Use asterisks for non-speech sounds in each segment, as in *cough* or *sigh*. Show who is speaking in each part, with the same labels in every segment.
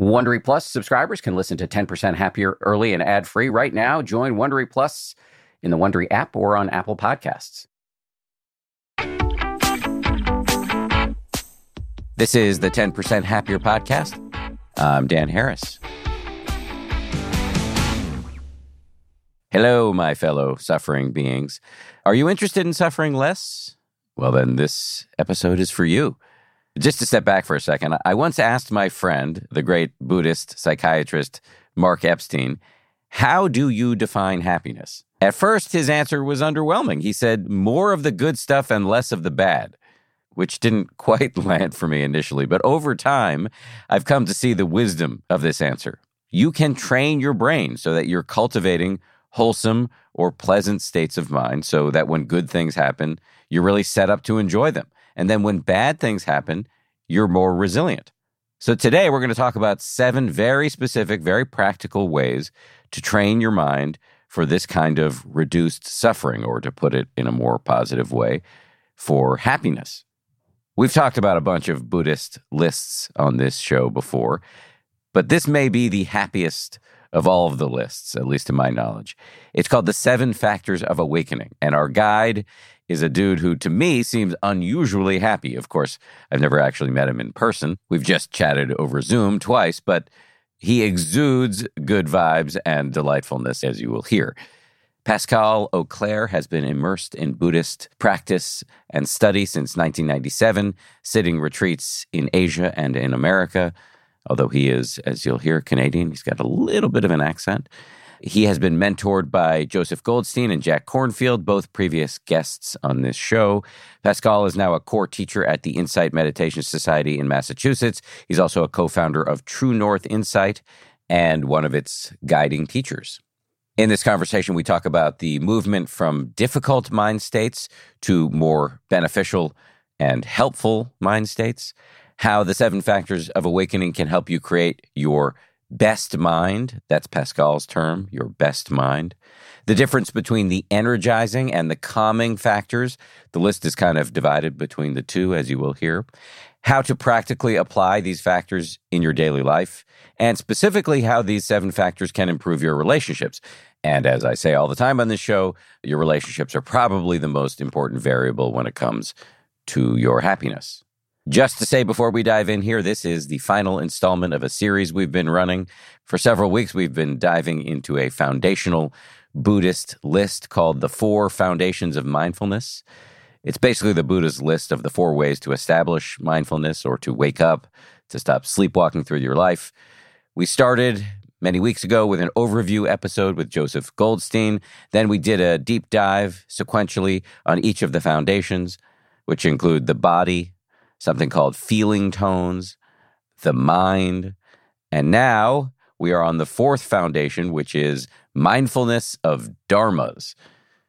Speaker 1: Wondery Plus subscribers can listen to 10% Happier early and ad free right now. Join Wondery Plus in the Wondery app or on Apple Podcasts. This is the 10% Happier podcast. I'm Dan Harris. Hello, my fellow suffering beings. Are you interested in suffering less? Well, then this episode is for you. Just to step back for a second, I once asked my friend, the great Buddhist psychiatrist Mark Epstein, how do you define happiness? At first, his answer was underwhelming. He said, more of the good stuff and less of the bad, which didn't *laughs* quite land for me initially. But over time, I've come to see the wisdom of this answer. You can train your brain so that you're cultivating wholesome or pleasant states of mind so that when good things happen, you're really set up to enjoy them. And then when bad things happen, you're more resilient. So today we're going to talk about seven very specific, very practical ways to train your mind for this kind of reduced suffering, or to put it in a more positive way, for happiness. We've talked about a bunch of Buddhist lists on this show before, but this may be the happiest of all of the lists, at least to my knowledge. It's called The Seven Factors of Awakening, and our guide is a dude who, to me, seems unusually happy. Of course, I've never actually met him in person. We've just chatted over Zoom twice, but he exudes good vibes and delightfulness, as you will hear. Pascal Auclair has been immersed in Buddhist practice and study since 1997, sitting retreats in Asia and in America. Although he is, as you'll hear, Canadian, he's got a little bit of an accent. He has been mentored by Joseph Goldstein and Jack Kornfield, both previous guests on this show. Pascal is now a core teacher at the Insight Meditation Society in Massachusetts. He's also a co founder of True North Insight and one of its guiding teachers. In this conversation, we talk about the movement from difficult mind states to more beneficial and helpful mind states, how the seven factors of awakening can help you create your best mind. That's Pascal's term, your best mind. The difference between the energizing and the calming factors. The list is kind of divided between the two, as you will hear. How to practically apply these factors in your daily life, and specifically how these seven factors can improve your relationships. And as I say all the time on this show, your relationships are probably the most important variable when it comes to your happiness. Just to say before we dive in here, this is the final installment of a series we've been running. For several weeks, we've been diving into a foundational Buddhist list called the Four Foundations of Mindfulness. It's basically the Buddha's list of the four ways to establish mindfulness or to wake up, to stop sleepwalking through your life. We started many weeks ago with an overview episode with Joseph Goldstein. Then we did a deep dive sequentially on each of the foundations, which include the body, something called feeling tones, the mind. And now we are on the fourth foundation, which is mindfulness of dharmas.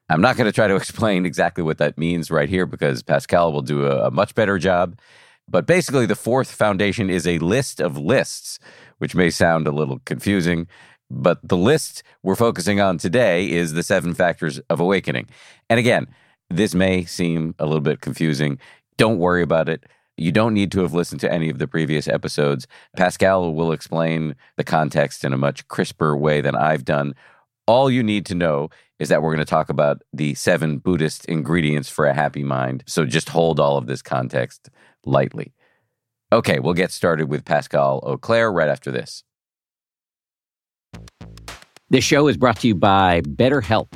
Speaker 1: I'm not going to try to *laughs* explain exactly what that means right here because Pascal will do a, a, much better job. But basically, the fourth foundation is a list of lists, which may sound a little confusing. But the list we're focusing on today is the seven factors of awakening. And again, this may seem a little bit confusing. Don't worry about it. You don't need to have listened to any of the previous episodes. Pascal will explain the context in a much crisper way than I've done. All you need to know is that we're going to talk about the seven Buddhist ingredients for a happy mind. So just hold all of this context lightly. Okay, we'll get started with Pascal Auclair right after this. This show is brought to you by BetterHelp.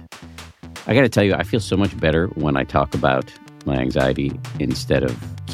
Speaker 1: I got to tell you, I feel so much better when I talk about my anxiety instead of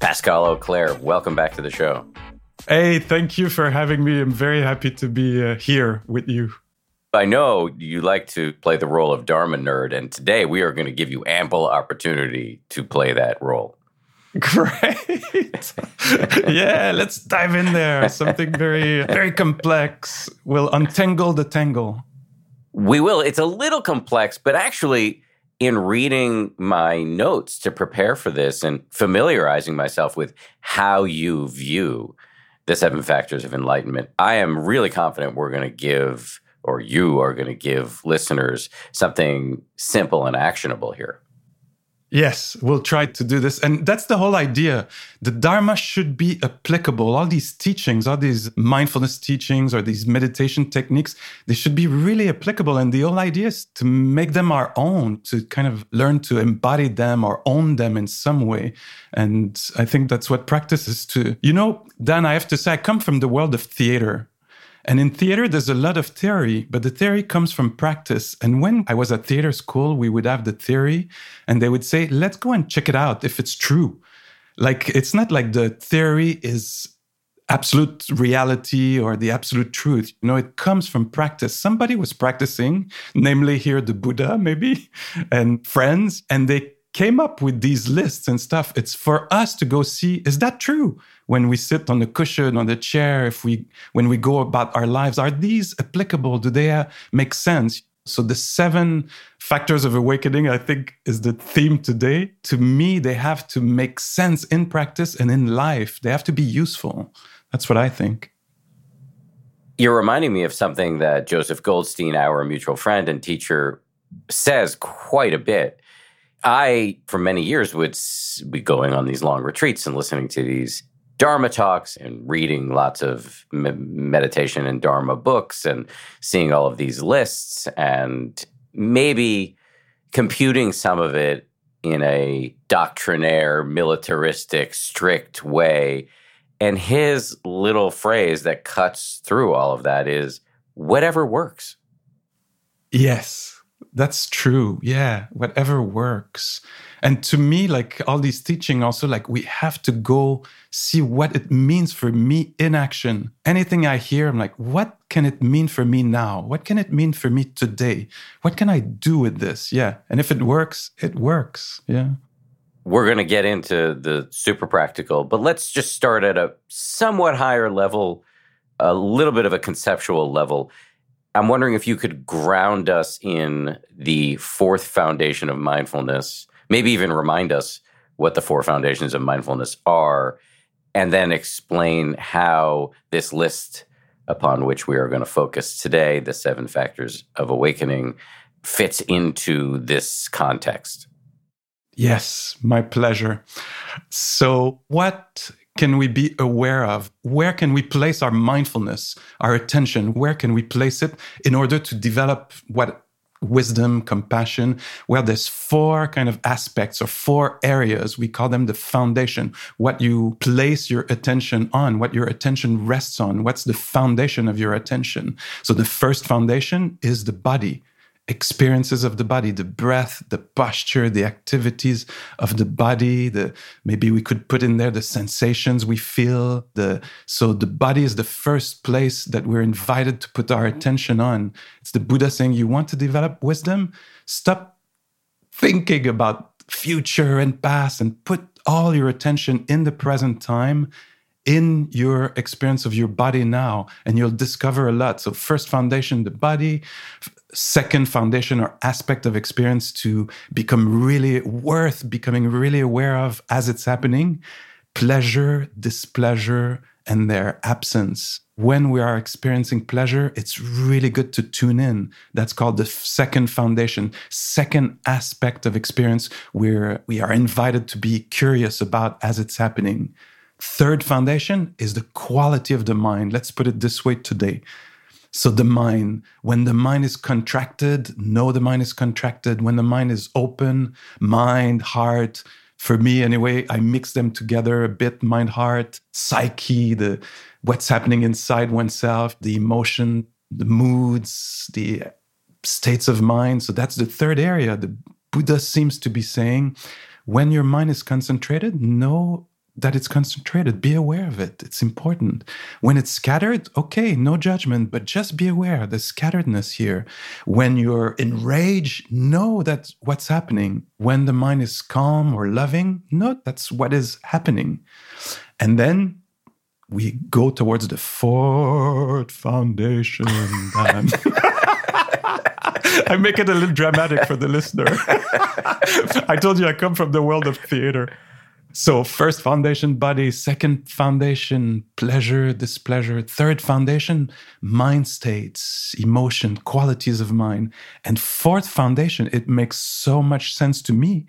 Speaker 2: Pascal Auclair, welcome back to the show.
Speaker 3: Hey, thank you for having me. I'm very happy to be uh, here with you.
Speaker 1: I know you like to play the role of Dharma nerd, and today we are going to give you ample opportunity to play that role. *laughs*
Speaker 3: Great. *laughs* yeah, let's dive in there. Something very, very complex. We'll untangle the tangle.
Speaker 1: We will. It's a little complex, but actually, in reading my notes to prepare for this and familiarizing myself with how you view the seven factors of enlightenment, I am really confident we're going to give, or you are going to give listeners something simple and actionable here.
Speaker 3: Yes, we'll try to do this. And that's the whole idea. The Dharma should be applicable. All these teachings, all these mindfulness teachings or these meditation techniques, they should be really applicable. And the whole idea is to make them our own, to kind of learn to embody them or own them in some way. And I think that's what practice is to, you know, Dan, I have to say, I come from the world of theater. And in theater, there's a lot of theory, but the theory comes from practice. And when I was at theater school, we would have the theory and they would say, let's go and check it out if it's true. Like, it's not like the theory is absolute reality or the absolute truth. You know, it comes from practice. Somebody was practicing, namely here the Buddha, maybe, *laughs* and friends, and they came up with these lists and stuff. It's for us to go see, is that true? When we sit on the cushion on the chair if we when we go about our lives are these applicable? Do they uh, make sense? So the seven factors of awakening i think is the theme today. To me they have to make sense in practice and in life. They have to be useful. That's what i think.
Speaker 1: You're reminding me of something that joseph goldstein our mutual friend and teacher says quite a bit. I, for many years, would be going on these long retreats and listening to these Dharma talks and reading lots of meditation and Dharma books and seeing all of these lists and maybe computing some of it in a doctrinaire, militaristic, strict way. And his little phrase that cuts through all of that is whatever works.
Speaker 3: Yes, that's true. Yeah, whatever works. And to me, like all these teaching also, like we have to go see what it means for me in action. Anything I hear, I'm like, what can it mean for me now? What can it mean for me today? What can I do with this? Yeah. And if it works, it works. Yeah.
Speaker 1: We're going to get into the super practical, but let's just start at a somewhat higher level, a little bit of a conceptual level. I'm wondering if you could ground us in the fourth foundation of mindfulness maybe even remind us what the four foundations of mindfulness are, and then explain how this list upon which we are going to focus today, the seven factors of awakening, fits into this context.
Speaker 3: Yes, my pleasure. So, what can we be aware of? Where can we place our mindfulness, our attention? Where can we place it in order to develop what wisdom, compassion? Well, there's four kind of aspects or four areas. We call them the foundation. What you place your attention on, what your attention rests on, what's the foundation of your attention? So the first foundation is the body experiences of the body the breath the posture the activities of the body the maybe we could put in there the sensations we feel the so the body is the first place that we're invited to put our attention on. It's the buddha saying you want to develop wisdom? Stop thinking about future and past and put all your attention in the present time in your experience of your body now and you'll discover a lot so first foundation the body second foundation or aspect of experience to become really worth becoming really aware of as it's happening pleasure, displeasure, and their absence. When we are experiencing pleasure, it's really good to tune in. That's called the second foundation, second aspect of experience where we are invited to be curious about as it's happening. Third foundation is the quality of the mind. Let's put it this way today so the mind, when the mind is contracted, know the mind is contracted. When the mind is open, mind, heart, for me anyway, I mix them together a bit, mind, heart, psyche, the what's happening inside oneself, the emotion, the moods, the states of mind. So that's the third area. The Buddha seems to be saying when your mind is concentrated, know that it's concentrated. Be aware of it. It's important. When it's scattered, okay, no judgment, but just be aware the scatteredness here. When you're enraged, know that's what's happening. When the mind is calm or loving, know that's what is happening. And then we go towards the fourth foundation. *laughs* I make it a little dramatic for the listener. *laughs* I told you I come from the world of theater. So, first foundation, body. Second foundation, pleasure, displeasure. Third foundation, mind states, emotion, qualities of mind. And fourth foundation, it makes so much sense to me.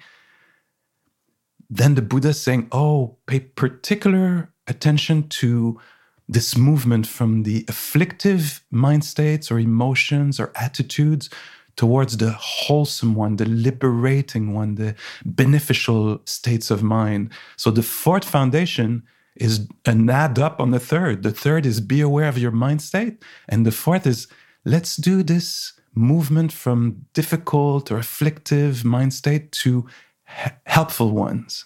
Speaker 3: Then the Buddha saying, oh, pay particular attention to this movement from the afflictive mind states or emotions or attitudes towards the wholesome one, the liberating one, the beneficial states of mind. So the fourth foundation is an add up on the third. The third is be aware of your mind state. And the fourth is let's do this movement from difficult or afflictive mind state to helpful ones.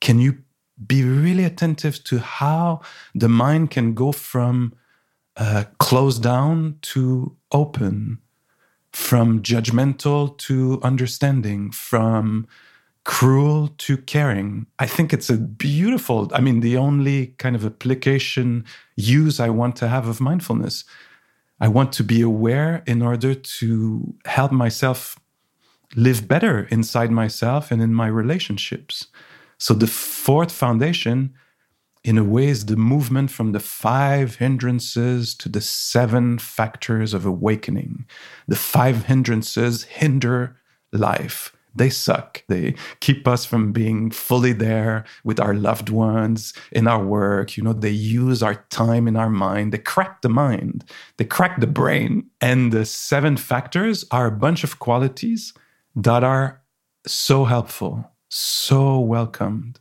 Speaker 3: Can you be really attentive to how the mind can go from uh, closed down to open, from judgmental to understanding, from cruel to caring. I think it's a beautiful, I mean, the only kind of application use I want to have of mindfulness. I want to be aware in order to help myself live better inside myself and in my relationships. So the fourth foundation in a way is the movement from the five hindrances to the seven factors of awakening. The five hindrances hinder life. They suck. They keep us from being fully there with our loved ones in our work. You know, they use our time in our mind. They crack the mind. They crack the brain. And the seven factors are a bunch of qualities that are so helpful, so welcomed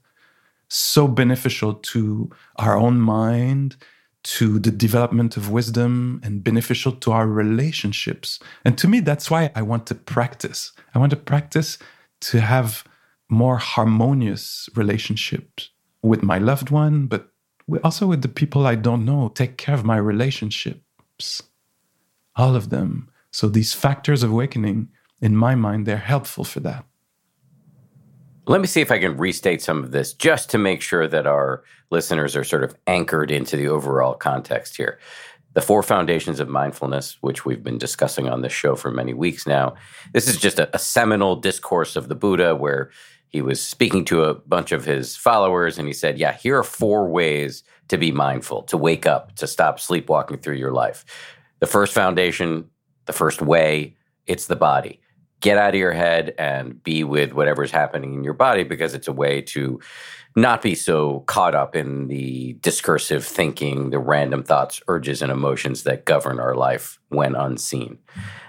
Speaker 3: so beneficial to our own mind, to the development of wisdom, and beneficial to our relationships. And to me, that's why I want to practice. I want to practice to have more harmonious relationships with my loved one, but also with the people I don't know. Take care of my relationships, all of them. So these factors of awakening, in my mind, they're helpful for that.
Speaker 1: Let me see if I can restate some of this just to make sure that our listeners are sort of anchored into the overall context here. The four foundations of mindfulness, which we've been discussing on this show for many weeks now. This is just a, a seminal discourse of the Buddha where he was speaking to a bunch of his followers and he said, Yeah, here are four ways to be mindful, to wake up, to stop sleepwalking through your life. The first foundation, the first way, it's the body. Get out of your head and be with whatever's happening in your body because it's a way to not be so caught up in the discursive thinking, the random thoughts, urges, and emotions that govern our life when unseen.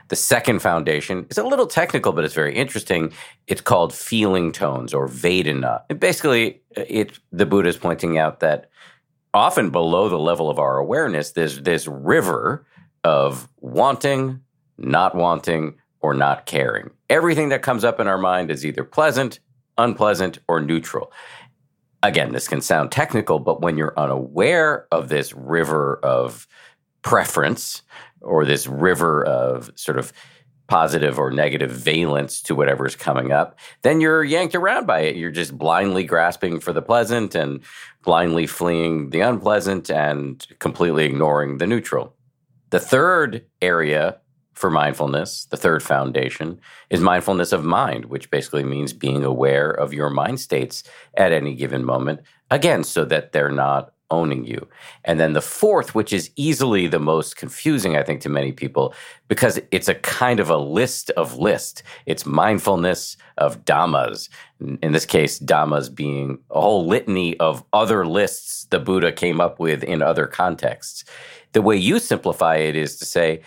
Speaker 1: The second foundation is a little technical, but it's very interesting. It's called feeling tones or Vedana. And basically, uh, it the Buddha is pointing out that often below the level of our awareness, there's this river of wanting, not wanting, or not caring. Everything that comes up in our mind is either pleasant, unpleasant, or neutral. Again, this can sound technical, but when you're unaware of this river of preference or this river of sort of positive or negative valence to whatever's coming up, then you're yanked around by it. You're just blindly grasping for the pleasant and blindly fleeing the unpleasant and completely ignoring the neutral. The third area for mindfulness, the third foundation, is mindfulness of mind, which basically means being aware of your mind states at any given moment, again, so that they're not owning you. And then the fourth, which is easily the most confusing, I think, to many people, because it's a kind of a list of list. It's mindfulness of dhammas. In this case, dhammas being a whole litany of other lists the Buddha came up with in other contexts. The way you simplify it is to say,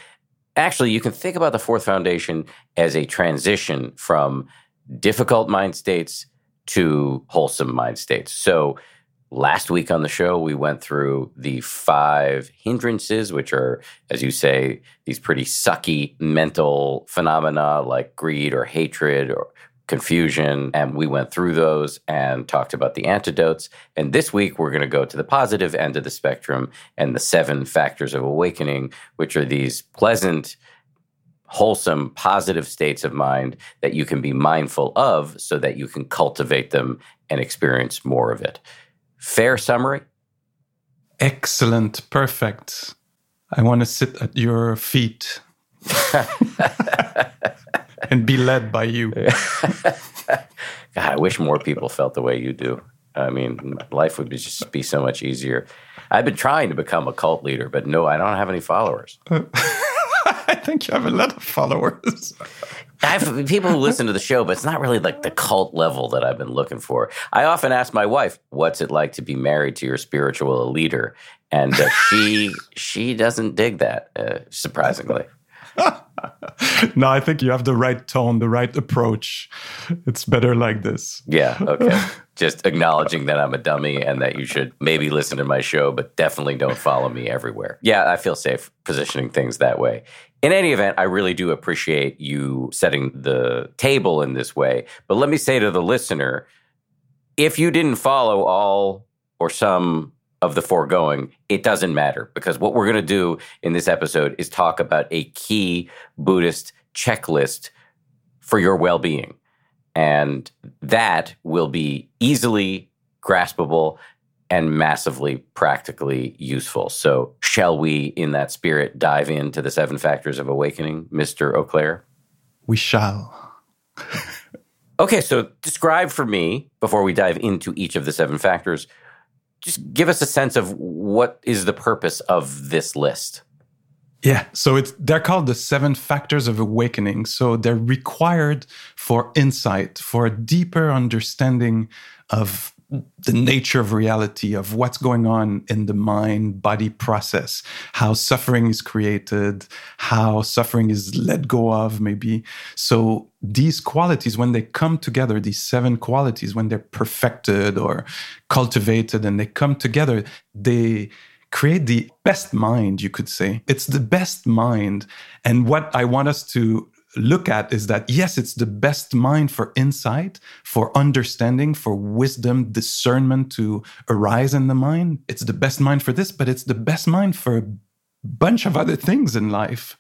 Speaker 1: actually, you can think about the fourth foundation as a transition from difficult mind states to wholesome mind states. So, Last week on the show, we went through the five hindrances, which are, as you say, these pretty sucky mental phenomena like greed or hatred or confusion. And we went through those and talked about the antidotes. And this week, we're going to go to the positive end of the spectrum and the seven factors of awakening, which are these pleasant, wholesome, positive states of mind that you can be mindful of so that you can cultivate them and experience more of it. Fair summary?
Speaker 3: Excellent. Perfect. I want to sit at your feet *laughs* *laughs* and be led by you. *laughs*
Speaker 1: God, I wish more people felt the way you do. I mean, life would be just be so much easier. I've been trying to become a cult leader, but no, I don't have any followers. *laughs*
Speaker 3: I think you have a lot of followers.
Speaker 1: I have people who listen to the show, but it's not really like the cult level that I've been looking for. I often ask my wife, "What's it like to be married to your spiritual leader?" And uh, she she doesn't dig that, uh, surprisingly. *laughs*
Speaker 3: no, I think you have the right tone, the right approach. It's better like this.
Speaker 1: Yeah. Okay. *laughs* Just acknowledging that I'm a dummy and that you should maybe listen to my show, but definitely don't follow me everywhere. Yeah, I feel safe positioning things that way. In any event, I really do appreciate you setting the table in this way. But let me say to the listener if you didn't follow all or some of the foregoing, it doesn't matter because what we're going to do in this episode is talk about a key Buddhist checklist for your well being. And that will be easily graspable and massively practically useful. So, shall we, in that spirit, dive into the seven factors of awakening, Mr. Auclair?
Speaker 3: We shall. *laughs*
Speaker 1: okay, so describe for me, before we dive into each of the seven factors, just give us a sense of what is the purpose of this list.
Speaker 3: Yeah, so it's they're called the seven factors of awakening. So they're required for insight, for a deeper understanding of the nature of reality, of what's going on in the mind body process, how suffering is created, how suffering is let go of, maybe. So, these qualities, when they come together, these seven qualities, when they're perfected or cultivated and they come together, they create the best mind, you could say. It's the best mind. And what I want us to look at is that yes, it's the best mind for insight, for understanding, for wisdom, discernment to arise in the mind. It's the best mind for this, but it's the best mind for a bunch of other things in life.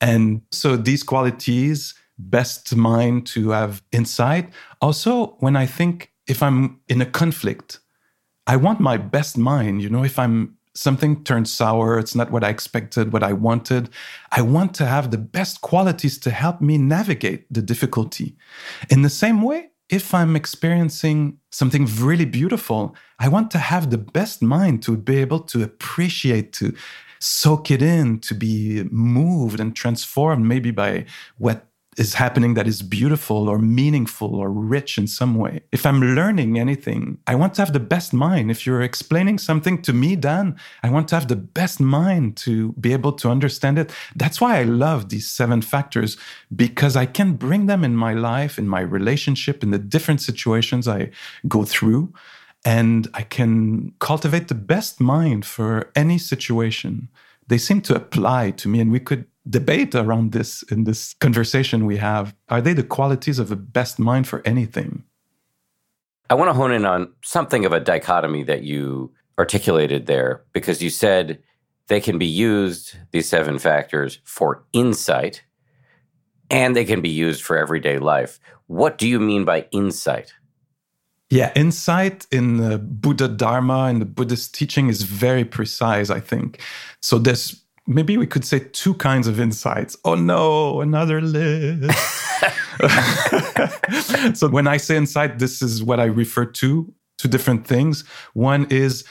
Speaker 3: And so these qualities, best mind to have insight. Also, when I think if I'm in a conflict, I want my best mind, you know, if I'm something turns sour, it's not what I expected, what I wanted. I want to have the best qualities to help me navigate the difficulty. In the same way, if I'm experiencing something really beautiful, I want to have the best mind to be able to appreciate, to soak it in, to be moved and transformed maybe by what is happening that is beautiful or meaningful or rich in some way. If I'm learning anything, I want to have the best mind. If you're explaining something to me, Dan, I want to have the best mind to be able to understand it. That's why I love these seven factors because I can bring them in my life, in my relationship, in the different situations I go through. And I can cultivate the best mind for any situation. They seem to apply to me, and we could debate around this in this conversation we have. Are they the qualities of a best mind for anything?
Speaker 1: I want to hone in on something of a dichotomy that you articulated there because you said they can be used, these seven factors, for insight and they can be used for everyday life. What do you mean by insight?
Speaker 3: Yeah, insight in the Buddha Dharma and the Buddhist teaching is very precise, I think. So there's maybe we could say two kinds of insights. Oh no, another list. *laughs* so when I say insight, this is what I refer to, two different things. One is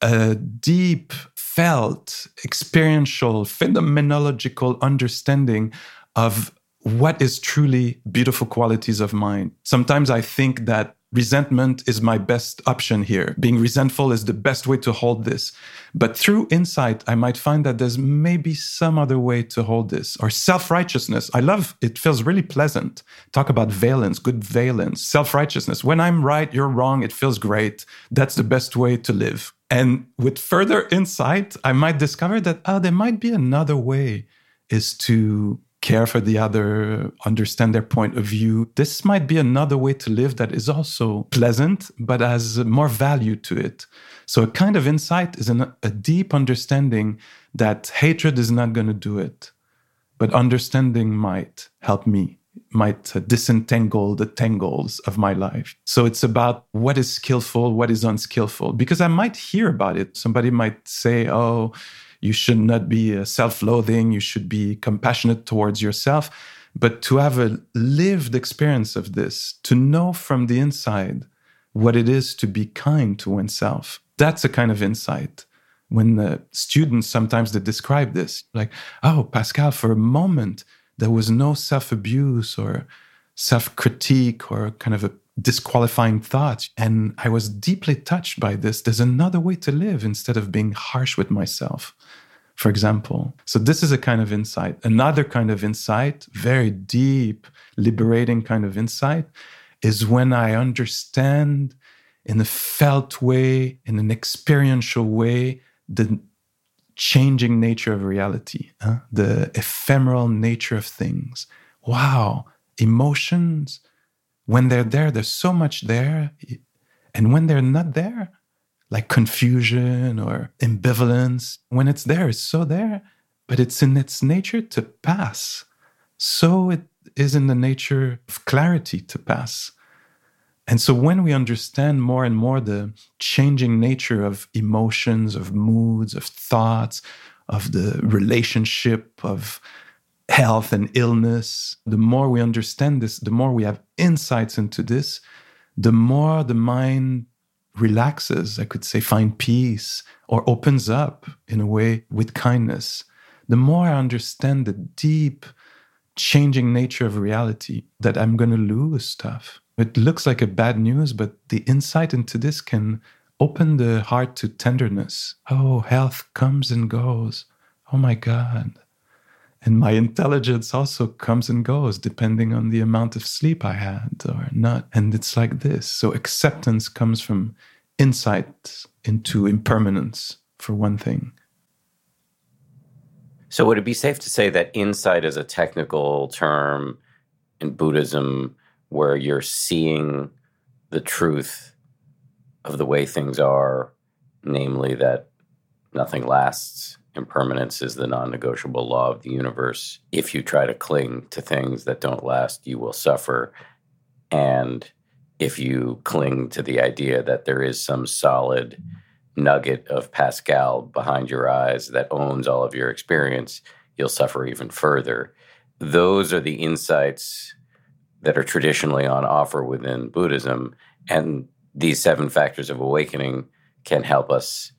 Speaker 3: a deep felt, experiential, phenomenological understanding of what is truly beautiful qualities of mind. Sometimes I think that resentment is my best option here. Being resentful is the best way to hold this. But through insight, I might find that there's maybe some other way to hold this. Or self righteousness. I love it, feels really pleasant. Talk about valence, good valence, self righteousness. When I'm right, you're wrong, it feels great. That's the best way to live. And with further insight, I might discover that, oh, there might be another way is to care for the other, understand their point of view. This might be another way to live that is also pleasant, but has more value to it. So, a kind of insight is an, a deep understanding that hatred is not going to do it, but understanding might help me, might disentangle the tangles of my life. So, it's about what is skillful, what is unskillful, because I might hear about it. Somebody might say, oh, you should not be uh, self loathing, you should be compassionate towards yourself. But to have a lived experience of this, to know from the inside what it is to be kind to oneself, that's a kind of insight. When the students sometimes they describe this, like, oh, Pascal, for a moment, there was no self abuse or self critique or kind of a disqualifying thought. And I was deeply touched by this. There's another way to live instead of being harsh with myself, for example. So, this is a kind of insight. Another kind of insight, very deep, liberating kind of insight, is when I understand in a felt way, in an experiential way, the changing nature of reality, huh? the ephemeral nature of things. Wow, emotions when they're there, there's so much there. And when they're not there, like confusion or ambivalence, when it's there, it's so there, but it's in its nature to pass. So it is in the nature of clarity to pass. And so when we understand more and more the changing nature of emotions, of moods, of thoughts, of the relationship, of health and illness, the more we understand this, the more we have insights into this, the more the mind relaxes, I could say, find peace or opens up in a way with kindness. The more I understand the deep, changing nature of reality, that I'm going to lose stuff. It looks like a bad news, but the insight into this can open the heart to tenderness. Oh, health comes and goes. Oh my God. And my intelligence also comes and goes depending on the amount of sleep I had or not. And it's like this. So acceptance comes from insight into impermanence, for one thing.
Speaker 1: So, would it be safe to say that insight is a technical term in Buddhism where you're seeing the truth of the way things are, namely that nothing lasts impermanence is the non negotiable law of the universe. If you try to cling to things that don't last, you will suffer. And if you cling to the idea that there is some solid nugget of Pascal behind your eyes that owns all of your experience, you'll suffer even further. Those are the insights that are traditionally on offer within Buddhism. And these seven factors of awakening can help us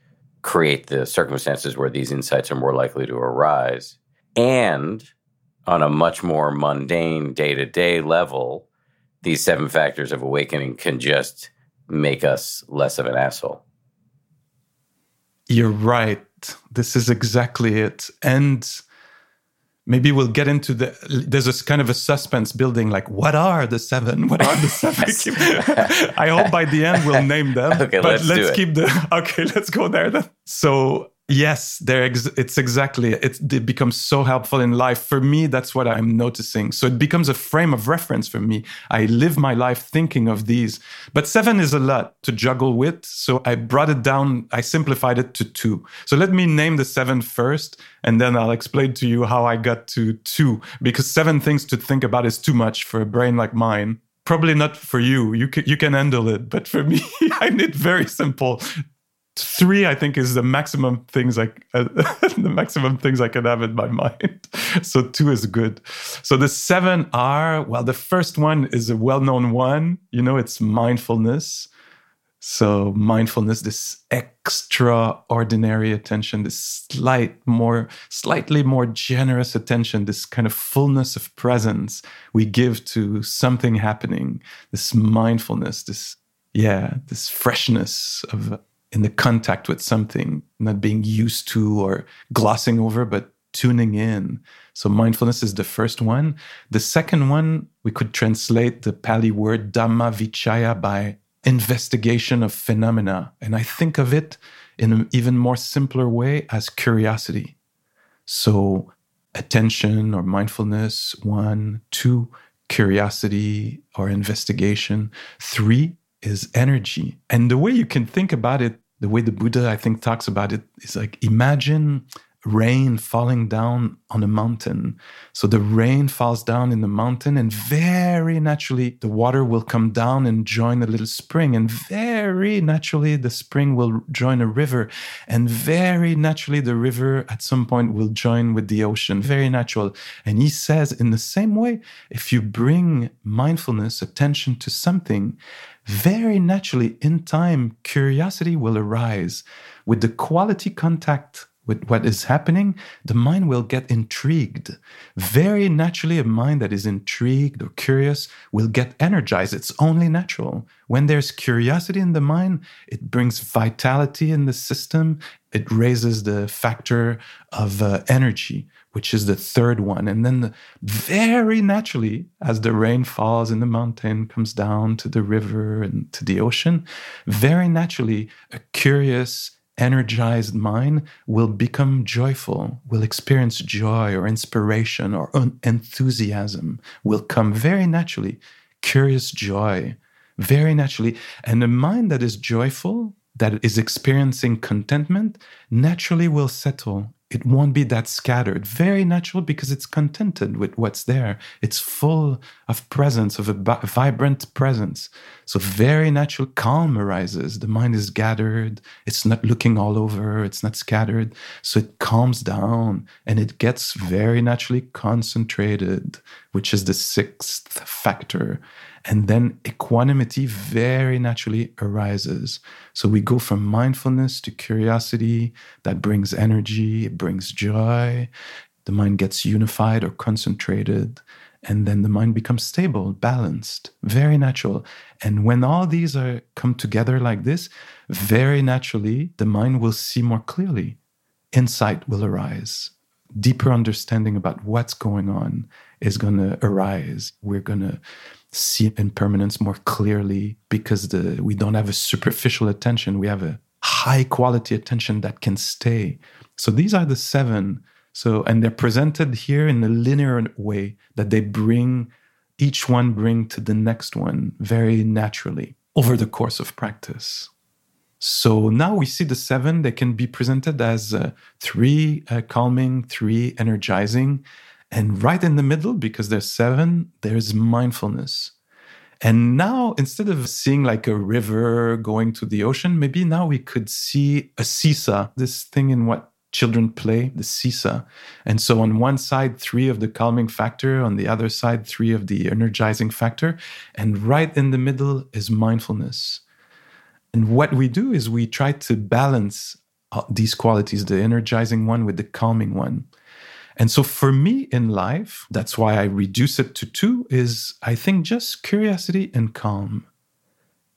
Speaker 1: create the circumstances where these insights are more likely to arise. And on a much more mundane day to day level, these seven factors of awakening can just make us less of an asshole.
Speaker 3: You're right. This is exactly it. And maybe we'll get into the there's this kind of a suspense building like what are the seven? What are the seven *laughs* i hope by the end we'll name them *laughs*
Speaker 1: okay,
Speaker 3: but
Speaker 1: let's,
Speaker 3: let's keep the *laughs* okay let's go there then. So Yes, there ex- it's exactly it, it becomes so helpful in life. For me, that's what I'm noticing. So it becomes a frame of reference for me. I live my life thinking of these. But seven is a lot to juggle with. So I brought it down, I simplified it to two. So let me name the seven first, and then I'll explain to you how I got to two. Because seven things to think about is too much for a brain like mine probably not for you. You can you can handle it, but for *laughs* me, I need very simple three i think is the maximum things like *laughs* uh, the maximum things i can have in my *laughs* mind. So two is good. So the seven are well the first one is a well-known one. You know it's mindfulness. So mindfulness this extraordinary attention this slight more slightly more generous attention this kind of fullness of presence we give to something happening this mindfulness this yeah this freshness of in the contact with something, not being used to or glossing over, but tuning in. So mindfulness is the first one. The second one, we could translate the Pali word Dhamma Vichaya by investigation of phenomena. And I think of it in an even more simpler way as curiosity. So attention or mindfulness, one, two, curiosity or investigation, three is energy. And the way you can think about it the way the Buddha, I think, talks about it is like imagine rain falling down on a mountain. So the rain falls down in the mountain, and very naturally, the water will come down and join a little spring. And very naturally, the spring will join a river. And very naturally, the river at some point will join with the ocean. Very natural. And he says, in the same way, if you bring mindfulness, attention to something, very naturally, in time, curiosity will arise. With the quality contact with what is happening, the mind will get intrigued. Very naturally, a mind that is intrigued or curious will get energized. It's only natural. When there's curiosity in the mind, it brings vitality in the system. It raises the factor of uh, energy which is the third one. And then the, very naturally, as the rain falls in the mountain, comes down to the river and to the ocean, very naturally, a curious, energized mind will become joyful, will experience joy or inspiration or enthusiasm, will come very naturally, curious joy, very naturally. And a mind that is joyful, that is experiencing contentment, naturally will settle it won't be that scattered. Very natural because it's contented with what's there. It's full of presence, of a vibrant presence. So, very natural calm arises. The mind is gathered. It's not looking all over. It's not scattered. So, it calms down and it gets very naturally concentrated, which is the sixth factor. And then equanimity very naturally arises. So we go from mindfulness to curiosity that brings energy, it brings joy. The mind gets unified or concentrated. And then the mind becomes stable, balanced, very natural. And when all these are come together like this, very naturally, the mind will see more clearly. Insight will arise. Deeper understanding about what's going on is going to arise. We're going to see impermanence more clearly because the we don't have a superficial attention. We have a high quality attention that can stay. So these are the seven. So and they're presented here in a linear way that they bring each one bring to the next one very naturally over the course of practice. So now we see the seven. They can be presented as uh, three uh, calming three energizing and right in the middle, because there's seven, there's mindfulness. And now, instead of seeing like a river going to the ocean, maybe now we could see a seesaw, this thing in what children play, the seesaw. And so on one side, three of the calming factor, on the other side, three of the energizing factor. And right in the middle is mindfulness. And what we do is we try to balance uh, these qualities, the energizing one with the calming one. And so for me in life, that's why I reduce it to two is I think just curiosity and calm.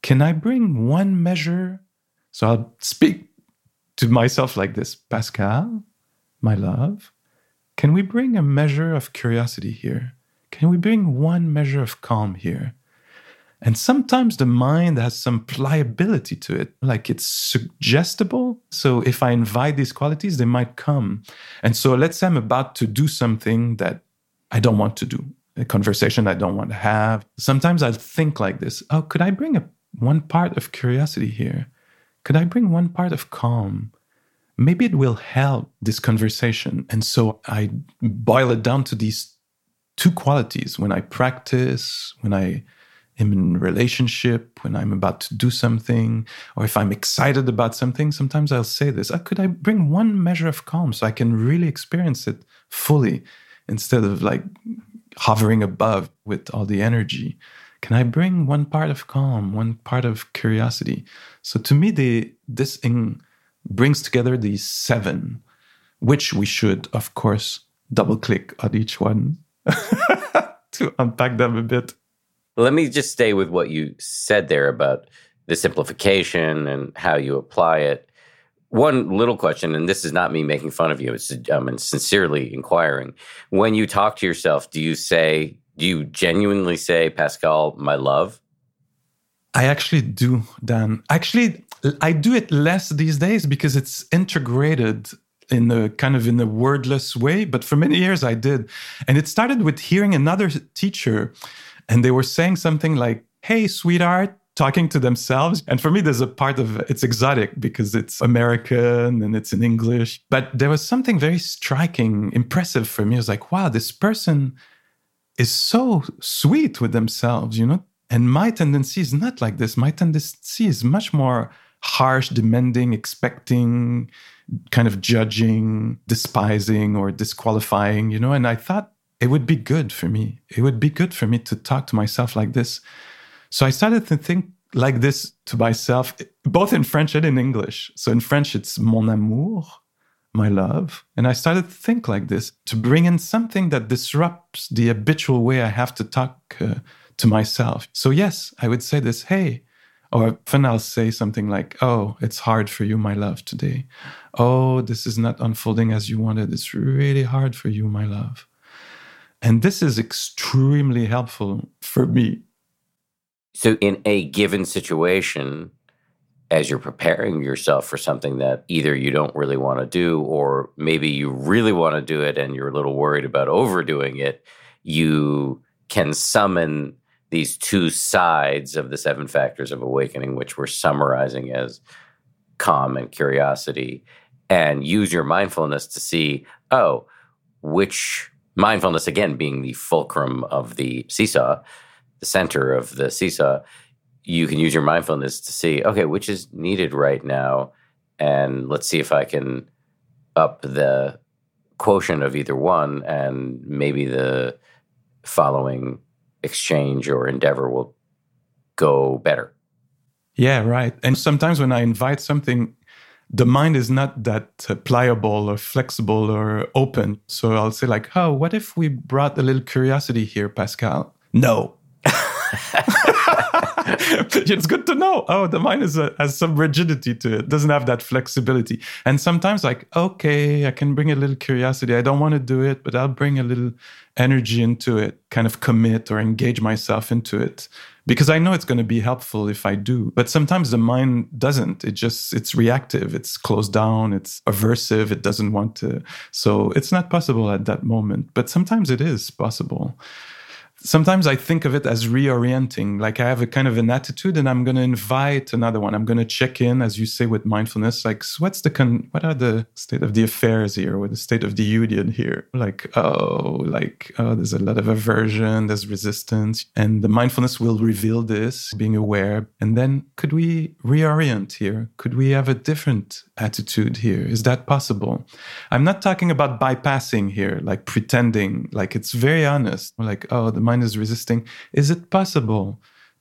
Speaker 3: Can I bring one measure? So I'll speak to myself like this Pascal, my love, can we bring a measure of curiosity here? Can we bring one measure of calm here? And sometimes the mind has some pliability to it, like it's suggestible. So if I invite these qualities, they might come. And so let's say I'm about to do something that I don't want to do, a conversation I don't want to have. Sometimes I think like this Oh, could I bring a, one part of curiosity here? Could I bring one part of calm? Maybe it will help this conversation. And so I boil it down to these two qualities when I practice, when I am in relationship, when I'm about to do something, or if I'm excited about something, sometimes I'll say this oh, Could I bring one measure of calm so I can really experience it fully instead of like hovering above with all the energy? Can I bring one part of calm, one part of curiosity? So to me, the, this in, brings together these seven, which we should, of course, double click on each one *laughs* to unpack them a bit.
Speaker 1: Let me just stay with what you said there about the simplification and how you apply it. One little question, and this is not me making fun of you, it's um, I'm sincerely inquiring. When you talk to yourself, do you say, do you genuinely say, Pascal, my love?
Speaker 3: I actually do, Dan. Actually, I do it less these days because it's integrated in a kind of in a wordless way. But for many years I did. And it started with hearing another teacher and they were saying something like, Hey, sweetheart, talking to themselves. And for me, there's a part of it's exotic because it's American and it's in English. But there was something very striking, impressive for me. I was like, wow, this person is so sweet with themselves, you know? And my tendency is not like this. My tendency is much more harsh, demanding, expecting, kind of judging, despising, or disqualifying, you know? And I thought, it would be good for me. It would be good for me to talk to myself like this. So I started to think like this to myself, both in French and in English. So in French, it's mon amour, my love. And I started to think like this to bring in something that disrupts the habitual way I have to talk uh, to myself. So, yes, I would say this hey, or often I'll say something like, oh, it's hard for you, my love, today. Oh, this is not unfolding as you wanted. It's really hard for you, my love. And this is extremely helpful for me.
Speaker 1: So, in a given situation, as you're preparing yourself for something that either you don't really want to do, or maybe you really want to do it and you're a little worried about overdoing it, you can summon these two sides of the seven factors of awakening, which we're summarizing as calm and curiosity, and use your mindfulness to see, oh, which mindfulness again being the fulcrum of the seesaw, the center of the seesaw, you can use your mindfulness to see, okay, which is needed right now. And let's see if I can up the quotient of either one, and maybe the following exchange or endeavor will go better.
Speaker 3: Yeah, right. And sometimes when I invite something the mind is not that uh, pliable or flexible or open. So I'll say, like, oh, what if we brought a little curiosity here, Pascal? No. *laughs* it's good to know. Oh, the mind is a, has some rigidity to it. Doesn't have that flexibility. And sometimes, like, okay, I can bring a little curiosity. I don't want to do it, but I'll bring a little energy into it. Kind of commit or engage myself into it because I know it's going to be helpful if I do. But sometimes the mind doesn't. It just, it's reactive, it's closed down, it's aversive, it doesn't want to. So it's not possible at that moment. But sometimes it is possible. Sometimes I think of it as reorienting. Like I have a kind of an attitude and I'm going to invite another one. I'm going to check in, as you say, with mindfulness. Like, so what's the, con- what are the state of the affairs here or the state of the union here? Like, oh, like, oh, there's a lot of aversion, there's resistance. And the mindfulness will reveal this, being aware. And then could we reorient here? Could we have a different attitude here? Is that possible? I'm not talking about bypassing here, like pretending, like it's very honest. Like, oh, the mind is resisting. Is it possible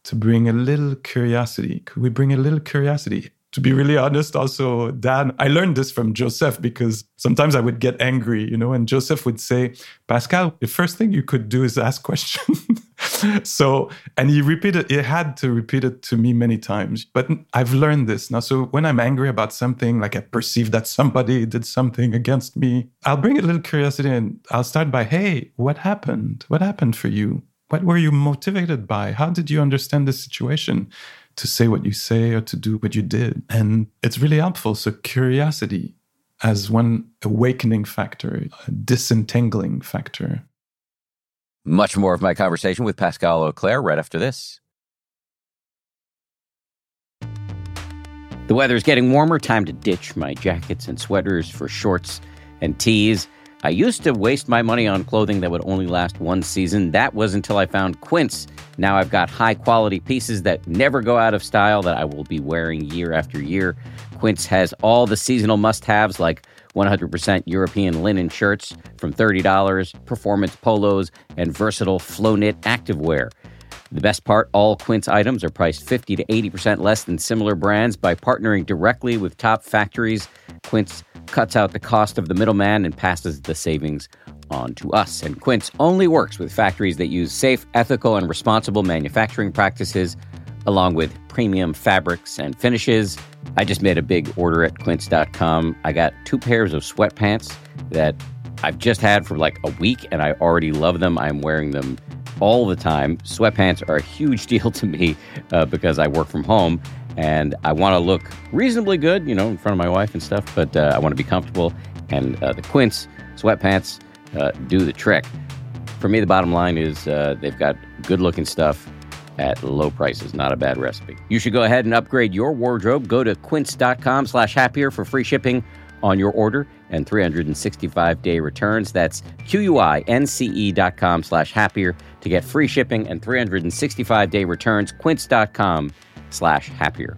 Speaker 3: to bring a little curiosity? Could we bring a little curiosity? To be really honest, also, Dan, I learned this from Joseph because sometimes I would get angry, you know, and Joseph would say, Pascal, the first thing you could do is ask questions. *laughs* *laughs* so, and he repeated, he had to repeat it to me many times. But I've learned this now. So when I'm angry about something, like I perceive that somebody did something against me, I'll bring a little curiosity and I'll start by, hey, what happened? What happened for you? What were you motivated by? How did you understand the situation? to say what you say or to do what you did. And it's really helpful. So, curiosity as one awakening factor, a disentangling factor.
Speaker 1: Much more of my conversation with Pascal Auclair right after this.
Speaker 2: The weather is getting warmer. Time to ditch my jackets and sweaters for shorts and tees. I used to waste my money on clothing that would only last one season. That was until I found Quince. Now I've got high quality pieces that never go out of style that I will be wearing year after year. Quince has all the seasonal must haves like 100% European linen shirts from $30, performance polos, and versatile flow knit activewear. The best part all Quince items are priced 50 to 80% less than similar brands by partnering directly with top factories. Quince cuts out the cost of the middleman and passes the savings on to us. And Quince only works with factories that use safe, ethical, and responsible manufacturing practices, along with premium fabrics and finishes. I just made a big order at quince.com. I got two pairs of sweatpants that I've just had for like a week and I already love them. I'm wearing them all the time. Sweatpants are a huge *laughs* deal to me uh, because I work from home and I want to look reasonably good, you know, in front of my wife and stuff, but uh, I want to be comfortable. And uh, the Quince sweatpants uh, do the trick. For me, the bottom line is uh, they've got good looking stuff at low prices. Not a bad recipe. You should go ahead and upgrade your wardrobe. Go to quince.com slash happier for free shipping on your order and 365 day returns. That's Q-U-I-N-C-E dot com slash happier to get free shipping and 365 day returns. Quince.com slash happier.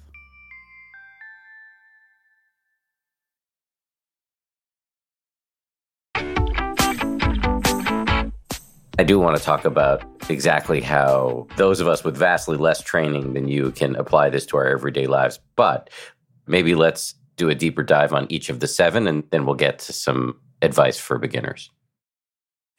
Speaker 1: I do want to talk about exactly how those of us with vastly less training than you can apply this to our everyday lives. But maybe let's do a deeper dive on each of the seven and then we'll get to some advice for beginners.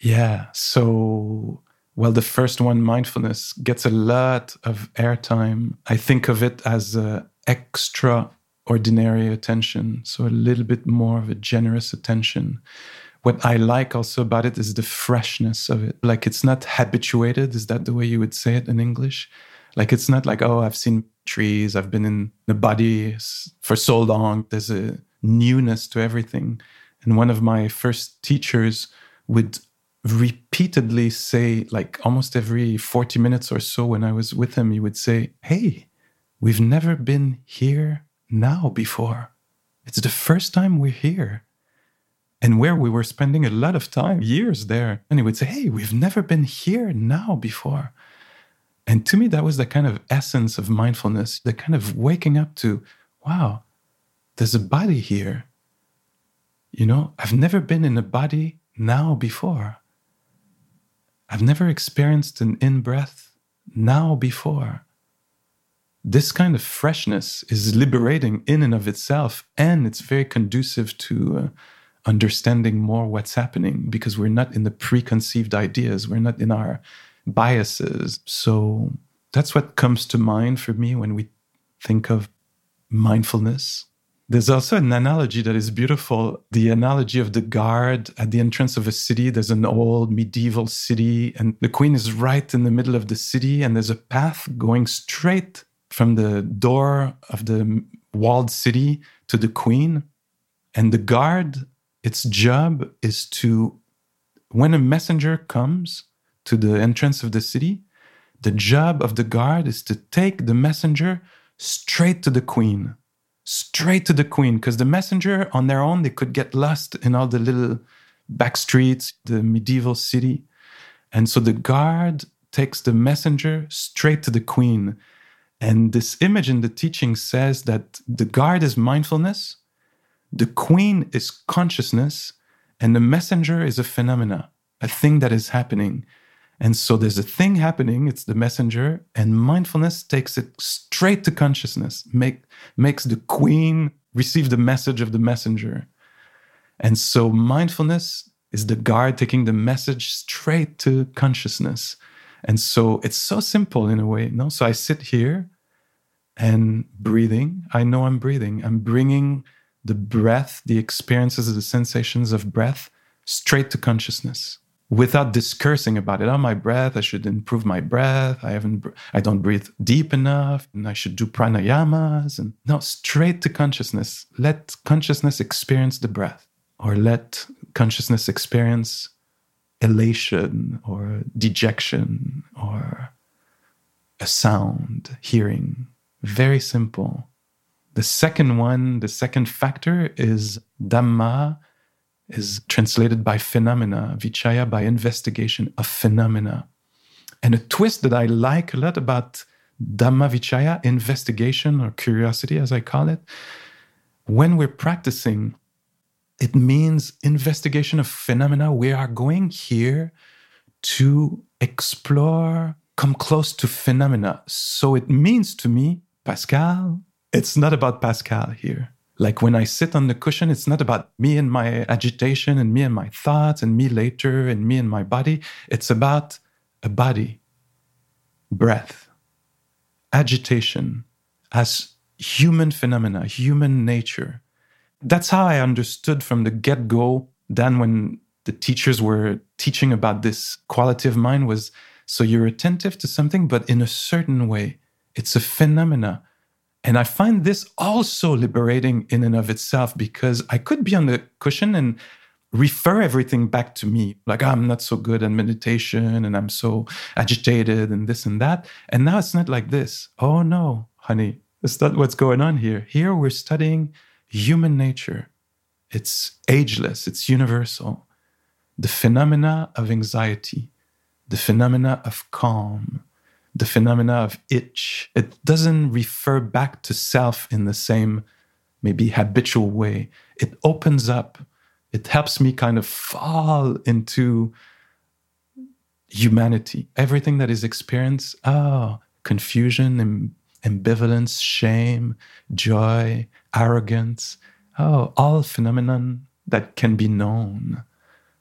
Speaker 3: Yeah. So, well, the first one, mindfulness, gets a lot of airtime. I think of it as uh, extraordinary attention. So, a little bit more of a generous attention what I like also about it is the freshness of it. Like it's not habituated. Is that the way you would say it in English? Like it's not like, oh, I've seen trees, I've been in the body for so long. There's a newness to everything. And one of my first teachers would repeatedly say, like almost every 40 minutes or so, when I was with him, he would say, Hey, we've never been here now before. It's the first time we're here and where we were spending a lot of time, years there. And he would say, Hey, we've never been here now before. And to me, that was the kind of essence of mindfulness, the kind of waking up to wow, there's a body here. You know, I've never been in a body now before. I've never experienced an in breath now before. This kind of freshness is liberating in and of itself, and it's very conducive to uh, understanding more what's happening because we're not in the preconceived ideas, we're not in our biases. So that's what comes to mind for me when we think of mindfulness. There's also an analogy that is beautiful the analogy of the guard at the entrance of a city. There's an old medieval city, and the queen is right in the middle of the city, and there's a path going straight from the door of the walled city to the queen. And the guard, its job is to, when a messenger comes to the entrance of the city, the job of the guard is to take the messenger straight to the queen, straight to the queen, because the messenger on their own, they could get lost in all the little back streets, the medieval city. And so the guard takes the messenger straight to the queen. And this image in the teaching says that the guard is mindfulness, the queen is consciousness, and the messenger is a phenomena, a thing that is happening. And so there's a thing happening, it's the messenger, and mindfulness takes it straight to consciousness, make, makes the queen receive the message of the messenger. And so mindfulness is the guard taking the message straight to consciousness. And so it's so simple in a way, no? So I sit here and breathing. I know I'm breathing. I'm bringing the breath, the experiences, the sensations of breath straight to consciousness without discursing about it. Oh, my breath, I should improve my breath. I haven't, I don't breathe deep enough and I should do pranayamas. And no, straight to consciousness. Let consciousness experience the breath or let consciousness experience elation or dejection or a sound, hearing. Very simple. The second one, the second factor is Dhamma is translated by phenomena, vichaya by investigation of phenomena. And a twist that I like a lot about Dhamma Vichaya, investigation or curiosity, as I call it, when we're practicing, it means investigation of phenomena. We are going here to explore, come close to phenomena. So it means to me, Pascal, it's not about Pascal here. Like when I sit on the cushion, it's not about me and my agitation and me and my thoughts and me later and me and my body. It's about a body, breath, agitation as human phenomena, human nature. That's how I understood from the get go. Then, when the teachers were teaching about this quality of mind, was so you're attentive to something, but in a certain way. It's a phenomena and I find this also liberating in and of itself because I could be on the cushion and refer everything back to me. Like, I'm not so good at meditation and I'm so agitated and this and that. And now it's not like this. Oh, no, honey, it's not what's going on here. Here we're studying human nature. It's ageless, it's universal. The phenomena of anxiety, the phenomena of calm, the phenomena of itch. It doesn't refer back to self in the same, maybe habitual way. It opens up, it helps me kind of fall into humanity. Everything that is experienced, oh, confusion, ambivalence, shame, joy, arrogance, oh, all phenomenon that can be known.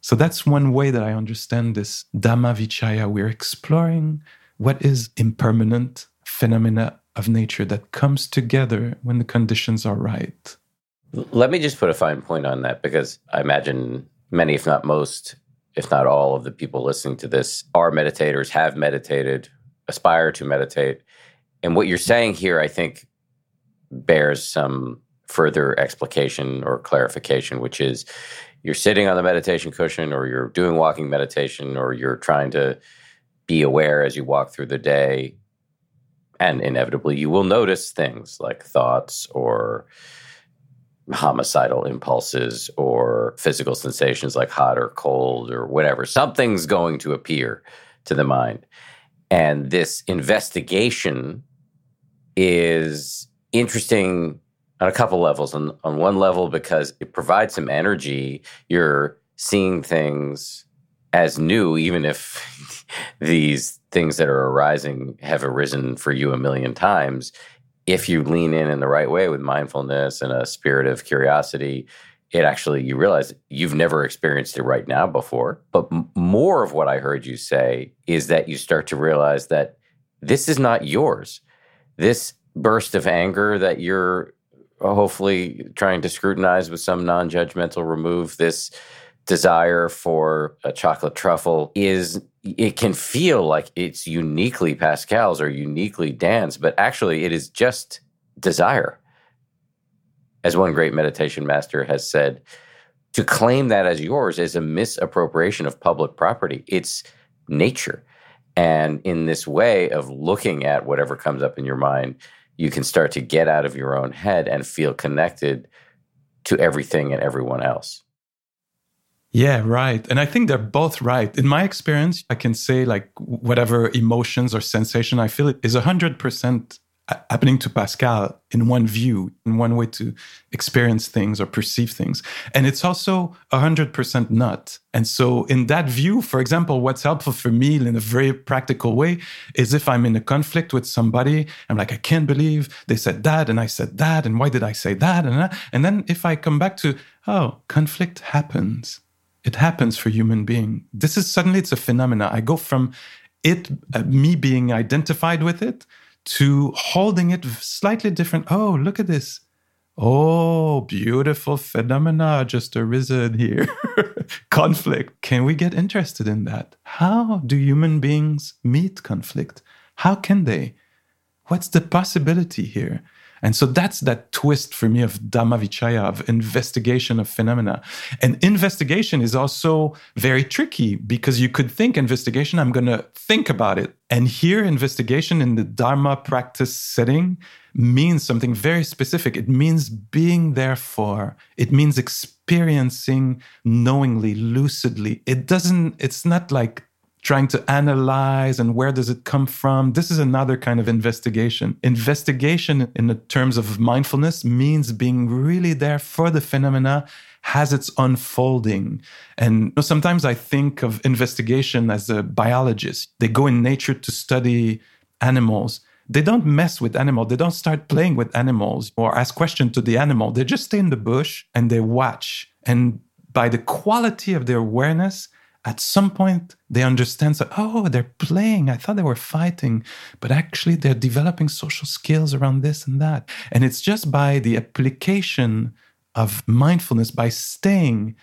Speaker 3: So that's one way that I understand this Dhamma Vichaya. We're exploring what is impermanent phenomena of nature that comes together when the conditions are right.
Speaker 1: Let me just put a fine point on that because I imagine many, if not most, if not all of the people listening to this are meditators, have meditated, aspire to meditate. And what you're saying here, I think, bears some further explication or clarification, which is you're sitting on the meditation cushion or you're doing walking meditation or you're trying to be aware as you walk through the day. And inevitably, you will notice things like thoughts or homicidal impulses or physical sensations like hot or cold or whatever. Something's going to appear to the mind. And this investigation is interesting on a couple levels. On, on one level, because it provides some energy, you're seeing things as new, even if *laughs* these things that are arising have arisen for you a million times. If you lean in in the right way with mindfulness and a spirit of curiosity, it actually, you realize you've never experienced it right now before. But m- more of what I heard you say is that you start to realize that this is not yours. This burst of anger that you're hopefully trying to scrutinize with some non judgmental remove, this desire for a chocolate truffle is it can feel like it's uniquely Pascal's or uniquely Dan's, but actually it is just desire. As one great meditation master has said, to claim that as yours is a misappropriation of public property. It's nature. And in this way of looking at whatever comes up in your mind, you can start to get out of your own head and feel connected to everything and everyone else.
Speaker 3: Yeah, right. And I think they're both right. In my experience, I can say like whatever emotions or sensation I feel is 100% happening to Pascal in one view, in one way to experience things or perceive things. And it's also 100% not. And so, in that view, for example, what's helpful for me in a very practical way is if I'm in a conflict with somebody, I'm like, I can't believe they said that and I said that. And why did I say that? And, that? and then if I come back to, oh, conflict happens. It happens for human being. This is suddenly it's a phenomena. I go from it, uh, me being identified with it, to holding it slightly different. Oh, look at this. Oh, beautiful phenomena just arisen here. *laughs* conflict. Can we get interested in that? How do human beings meet conflict? How can they? What's the possibility here? And so that's that twist for me of Dhammavichaya, of investigation of phenomena. And investigation is also very tricky because you could think investigation, I'm going to think about it. And here, investigation in the Dharma practice setting means something very specific. It means being there for, it means experiencing knowingly, lucidly. It doesn't, it's not like trying to analyze and where does it come from. This is another kind of investigation. Investigation in the terms of mindfulness means being really there for the phenomena has its unfolding. And sometimes I think of investigation as a biologist. They go in nature to study animals. They don't mess with animals. They don't start playing with animals or ask questions to the animal. They just stay in the bush and they watch. And by the quality of their awareness, at some point they understand that oh they're playing. I thought they were fighting but actually they're developing social skills around this and that. And it's just by the application of mindfulness by staying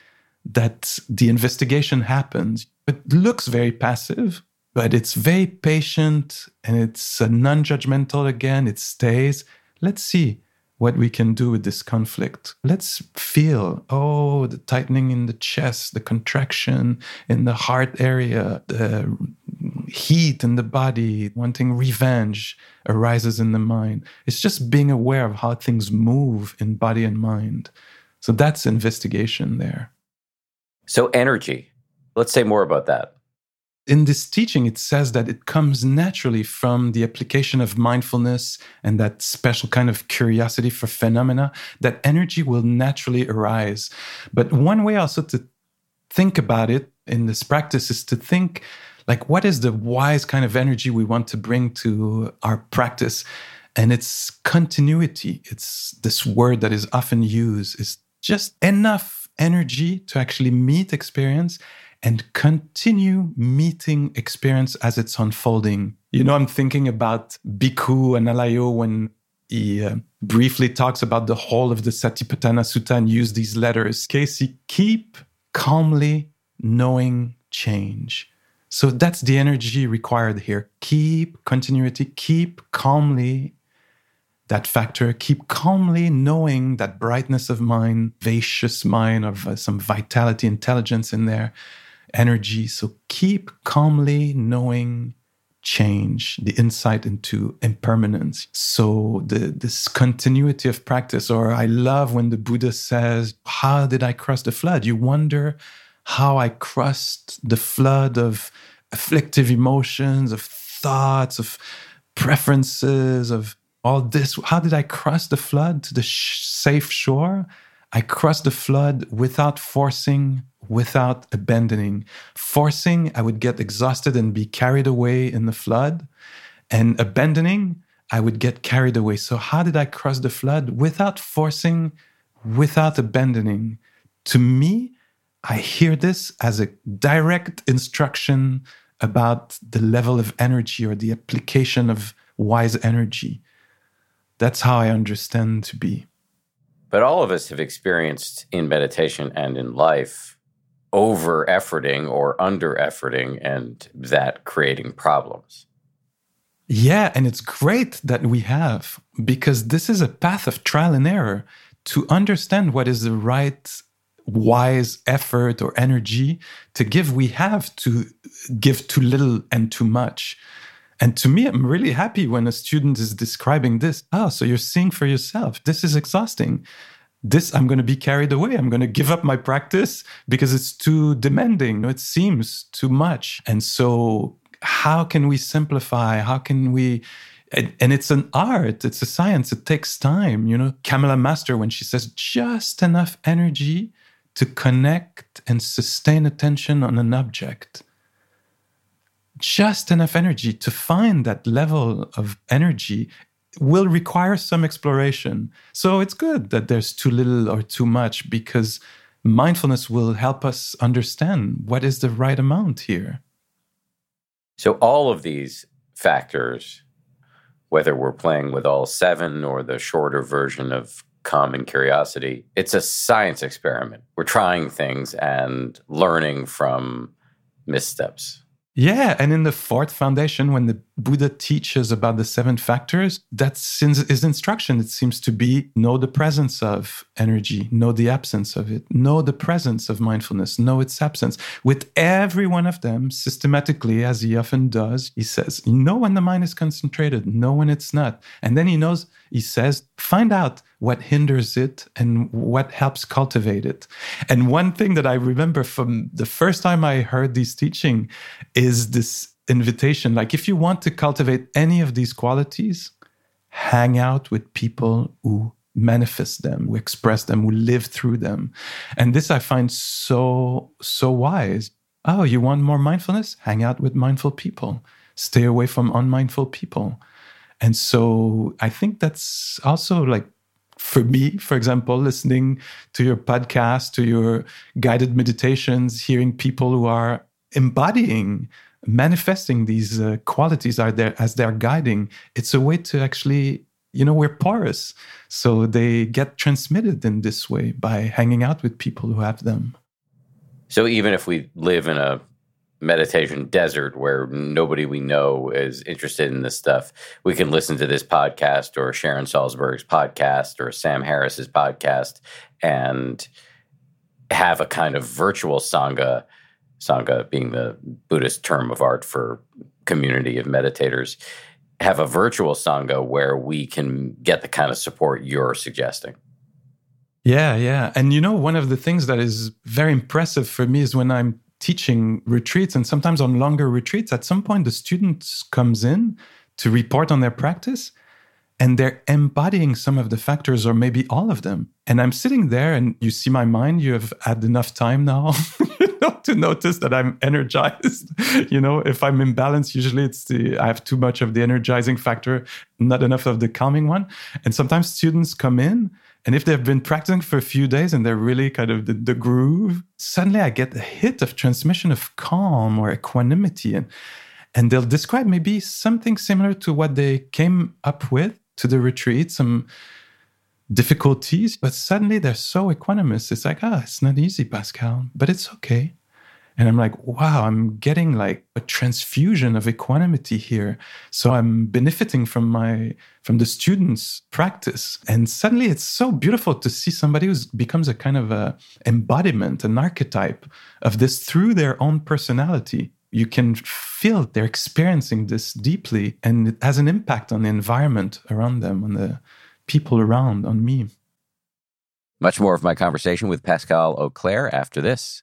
Speaker 3: that the investigation happens. It looks very passive but it's very patient and it's non-judgmental again. It stays. Let's see what we can do with this conflict. Let's feel, oh, the tightening in the chest, the contraction in the heart area, the heat in the body, wanting revenge arises in the mind. It's just being aware of how things move in body and mind. So that's investigation there.
Speaker 1: So, energy. Let's say more about that
Speaker 3: in this teaching, it says that it comes naturally from the application of mindfulness and that special kind of curiosity for phenomena, that energy will naturally arise. But one way also to think about it in this practice is to think like, what is the wise kind of energy we want to bring to our practice? And it's continuity. It's this word that is often used, is just enough energy to actually meet experience and continue meeting experience as it's unfolding. You know, I'm thinking about Bhikkhu Analayo when he uh, briefly talks about the whole of the Satipatthana Sutta and use these letters. Casey, keep calmly knowing change. So that's the energy required here. Keep continuity, keep calmly that factor, keep calmly knowing that brightness of mind, vacuous mind, of uh, some vitality, intelligence in there energy. So keep calmly knowing change, the insight into impermanence. So the this continuity of practice, or I love when the Buddha says, How did I cross the flood? You wonder how I crossed the flood of afflictive emotions, of thoughts, of preferences, of all this. How did I cross the flood to the sh- safe shore? I crossed the flood without forcing, without abandoning. Forcing, I would get exhausted and be carried away in the flood. And abandoning, I would get carried away. So, how did I cross the flood? Without forcing, without abandoning. To me, I hear this as a direct instruction about the level of energy or the application of wise energy. That's how I understand to be.
Speaker 1: But all of us have experienced in meditation and in life over efforting or under efforting and that creating problems.
Speaker 3: Yeah, and it's great that we have because this is a path of trial and error to understand what is the right wise effort or energy to give. We have to give too little and too much. And to me i'm really happy when a student is describing this. Oh so you're seeing for yourself. This is exhausting this i'm going to be carried away. I'm going to give up my practice because it's too demanding. It seems too much. And so how can we simplify? How can we and, and, it's an art. It's a science. It takes time. You know Kamala Masters when she says just enough energy to connect and sustain attention on an object. Just enough energy to find that level of energy will require some exploration. So it's good that there's too little or too much because mindfulness will help us understand what is the right amount here.
Speaker 1: So, all of these factors, whether we're playing with all seven or the shorter version of common curiosity. It's a science experiment. We're trying things and learning from missteps.
Speaker 3: Yeah, and in the fourth foundation, when the Buddha teaches about the seven factors, that's his instruction. It seems to be know the presence of energy, know the absence of it, know the presence of mindfulness, know its absence. With every one of them, systematically, as he often does, he says, you know when the mind is concentrated, know when it's not. And then he knows, he says, find out what hinders it and what helps cultivate it. And one thing that I remember from the first time I heard this teaching is this invitation like if you want to cultivate any of these qualities, hang out with people who manifest them, who express them, who live through them. And this I find so, so wise. Oh, you want more mindfulness? Hang out with mindful people. Stay away from unmindful people. And so I think that's also like for me, for example, listening to your podcast, to your guided meditations, hearing people who are embodying, manifesting these uh, qualities are there as they're guiding, it's a way to actually, you know, we're porous. So they get transmitted in this way by hanging out with people who have them.
Speaker 1: So even if we live in a meditation desert where nobody we know is interested in this stuff, we can listen to this podcast or Sharon Salzberg's podcast or Sam Harris's podcast and have a kind of virtual sangha, sangha being the Buddhist term of art for community of meditators, have a virtual sangha where we can get the kind of support you're suggesting.
Speaker 3: Yeah, yeah. And you know, one of the things that is very impressive for me is when I'm teaching retreats and sometimes on longer retreats at some point the students comes in to report on their practice and they're embodying some of the factors or maybe all of them and i'm sitting there and you see my mind you have had enough time now *laughs* *laughs* to notice that i'm energized *laughs* you know if i'm imbalanced usually it's the i have too much of the energizing factor not enough of the calming one and sometimes students come in and if they've been practicing for a few days and they're really kind of the, the groove, suddenly I get a hit of transmission of calm or equanimity. And, and they'll describe maybe something similar to what they came up with to the retreat, some difficulties, but suddenly they're so equanimous. It's like, ah, it's not easy, Pascal, but it's okay. And I'm like, wow, I'm getting like a transfusion of equanimity here. So I'm benefiting from my from the students' practice. And suddenly it's so beautiful to see somebody who becomes a kind of a embodiment, an archetype of this through their own personality. You can feel they're experiencing this deeply and it has an impact on the environment around them, on the people around, on me.
Speaker 1: Much more of my conversation with Pascal Auclair after this.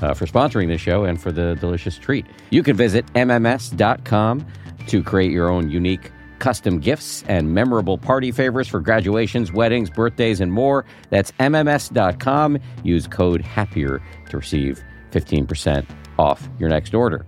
Speaker 2: Uh, for sponsoring this show and for the delicious treat. You can visit MMS.com to create your own unique custom gifts and memorable party favors for graduations, weddings, birthdays, and more. That's MMS.com. Use code HAPPIER to receive 15% off your next order.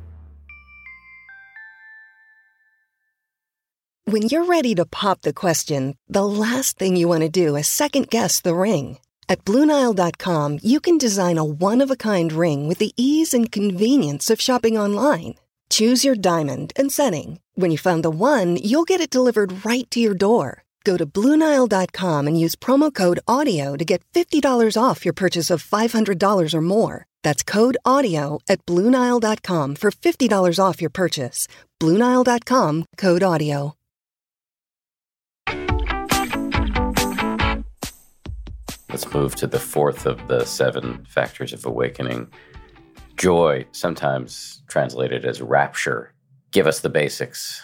Speaker 4: When you're ready to pop the question, the last thing you want to do is second guess the ring. At Bluenile.com, you can design a one of a kind ring with the ease and convenience of shopping online. Choose your diamond and setting. When you find the one, you'll get it delivered right to your door. Go to Bluenile.com and use promo code AUDIO to get $50 off your purchase of $500 or more. That's code AUDIO at Bluenile.com for $50 off your purchase. Bluenile.com code AUDIO.
Speaker 1: Let's move to the fourth of the seven factors of awakening joy, sometimes translated as rapture. Give us the basics.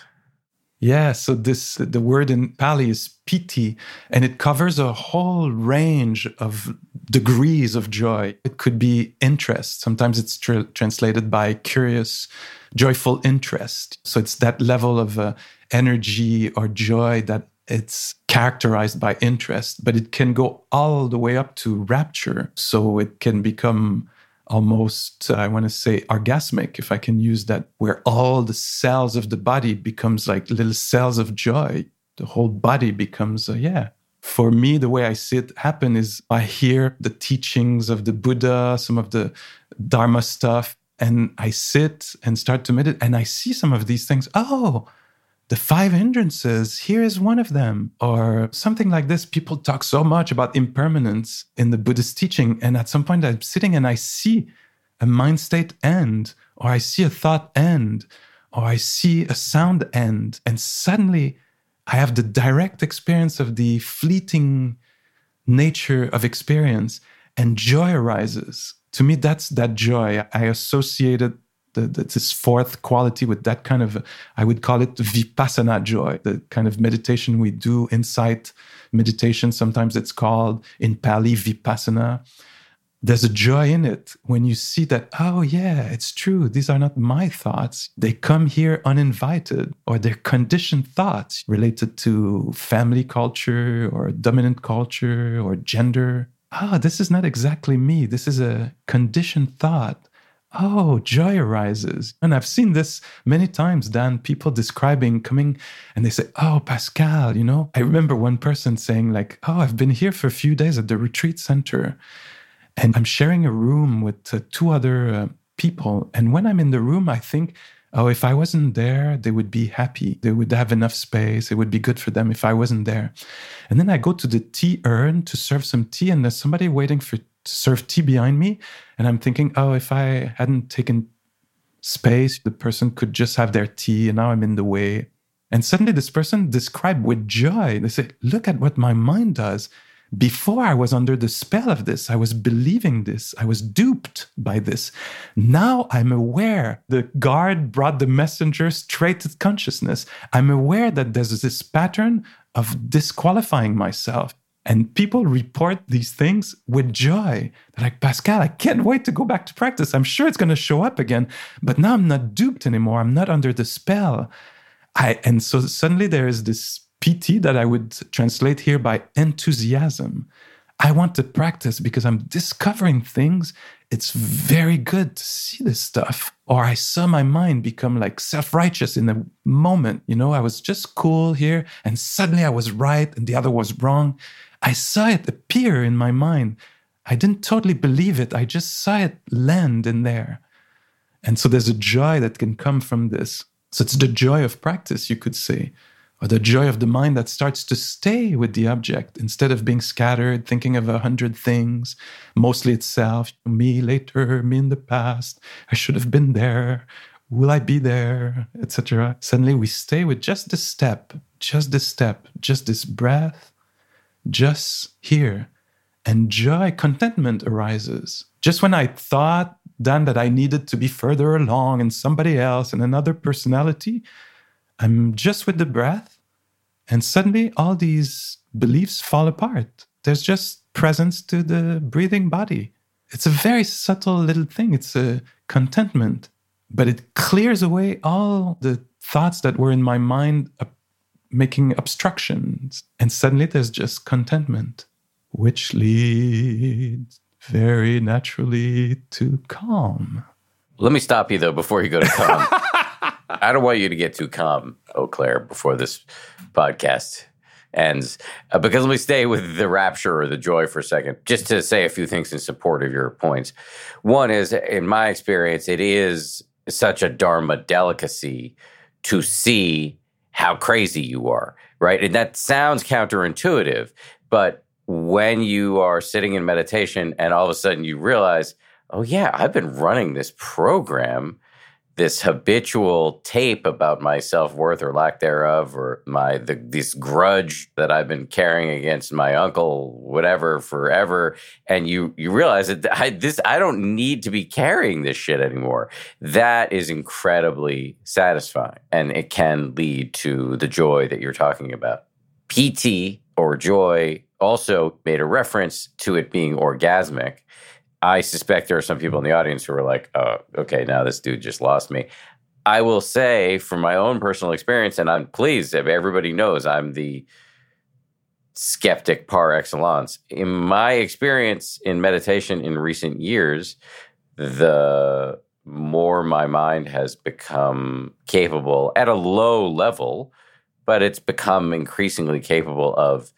Speaker 3: Yeah, so this the word in Pali is piti, and it covers a whole range of degrees of joy. It could be interest. Sometimes it's tr- translated by curious, joyful interest. So it's that level of uh, energy or joy that it's characterized by interest, but it can go all the way up to rapture. So it can become almost i want to say orgasmic if i can use that where all the cells of the body becomes like little cells of joy. The whole body becomes uh, yeah. For me the way i see it happen is i hear the teachings of the buddha some of the dharma stuff and i sit and start to meditate and i see some of these things. Oh the five hindrances, here is one of them, or something like this. People talk so much about impermanence in the Buddhist teaching. And at some point, I'm sitting and I see a mind state end, or I see a thought end, or I see a sound end. And suddenly, I have the direct experience of the fleeting nature of experience, and joy arises. To me, that's that joy. I associated the, the, this fourth quality with that kind of, I would call it vipassana joy, the kind of meditation we do, insight meditation. Sometimes it's called in Pali vipassana. There's a joy in it when you see that, oh, yeah, it's true. These are not my thoughts. They come here uninvited, or they're conditioned thoughts related to family culture or dominant culture or gender. Ah, oh, this is not exactly me. This is a conditioned thought oh, joy arises. And I've seen this many times, Dan, people describing coming and they say, oh, Pascal, you know, I remember one person saying, like, oh, I've been here for a few days at the retreat center and I'm sharing a room with uh, two other uh, people. And when I'm in the room, I think, oh, if I wasn't there, they would be happy. They would have enough space. It would be good for them if I wasn't there. And then I go to the tea urn to serve some tea, and there's somebody waiting for serve tea behind me. And I'm thinking, oh, if I hadn't taken space, the person could just have their tea, and now I'm in the way. And suddenly, this person described with joy, they say, look at what my mind does. Before I was under the spell of this, I was believing this, I was duped by this. Now I'm aware. The guard brought the messenger straight to consciousness. I'm aware that there's this pattern of disqualifying myself. And people report these things with joy. They're like, Pascal, I can't wait to go back to practice. I'm sure it's going to show up again. But now I'm not duped anymore. I'm not under the spell. I, and so suddenly there is this piti that I would translate here by enthusiasm. I want to practice because I'm discovering things. It's very good to see this stuff. Or I saw my mind become like self righteous in a moment. You know, I was just cool here and suddenly I was right and the other was wrong. I saw it appear in my mind. I didn't totally believe it. I just saw it land in there. And so there's a joy that can come from this. So it's the joy of practice, you could say or the joy of the mind that starts to stay with the object instead of being scattered, thinking of a hundred things, mostly itself, me later, me in the past, I should have been there, will I be there, etc. Suddenly we stay with just this step, just this step, just this breath, just here. And joy, contentment arises. Just when I thought then that I needed to be further along and somebody else and another personality, I'm just with the breath, and suddenly all these beliefs fall apart. There's just presence to the breathing body. It's a very subtle little thing. It's a contentment, but it clears away all the thoughts that were in my mind uh, making obstructions. And suddenly there's just contentment, which leads very naturally to calm.
Speaker 1: Let me stop you though before you go to calm. *laughs* I don't want you to get too calm, Auclair, before this podcast ends, uh, because let me stay with the rapture or the joy for a second, just to say a few things in support of your points. One is, in my experience, it is such a dharma delicacy to see how crazy you are, right? And that sounds counterintuitive, but when you are sitting in meditation and all of a sudden you realize, oh yeah, I've been running this program this habitual tape about my self-worth or lack thereof or my the, this grudge that I've been carrying against my uncle whatever forever. And you you realize that I, this I don't need to be carrying this shit anymore. That is incredibly satisfying and it can lead to the joy that you're talking about. piti or joy also made a reference to it being orgasmic I suspect there are some people in the audience who are like, oh, okay, now this dude just lost me. I will say from my own personal experience, and I'm pleased if everybody knows I'm the skeptic par excellence. In my experience in meditation in recent years, the more my mind has become capable at a low level, but it's become increasingly capable of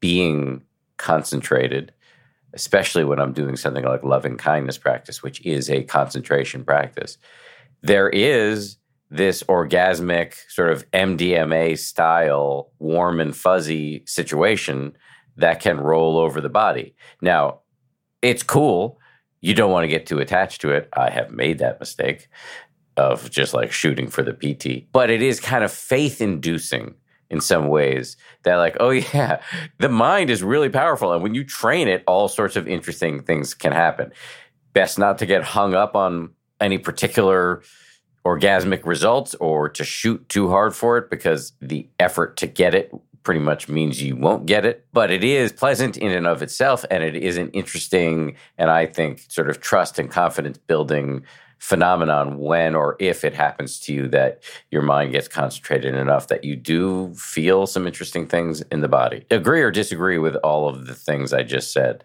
Speaker 1: being concentrated especially when I'm doing something like loving kindness practice, which is a concentration practice, there is this orgasmic sort of MDMA style warm and fuzzy situation that can roll over the body. Now, it's cool. You don't want to get too attached to it. I have made that mistake of just like shooting for the piti, but it is kind of faith inducing in some ways that like oh *laughs* yeah the mind is really powerful and when you train it all sorts of interesting things can happen. Best not to get hung up on any particular orgasmic results or to shoot too hard for it because the effort to get it pretty much means you won't get it. But it is pleasant in and of itself and it is an interesting and i think sort of trust and confidence building phenomenon when or if it happens to you that your mind gets concentrated enough that you do feel some interesting things in the body. Agree or disagree with all of the things I just said?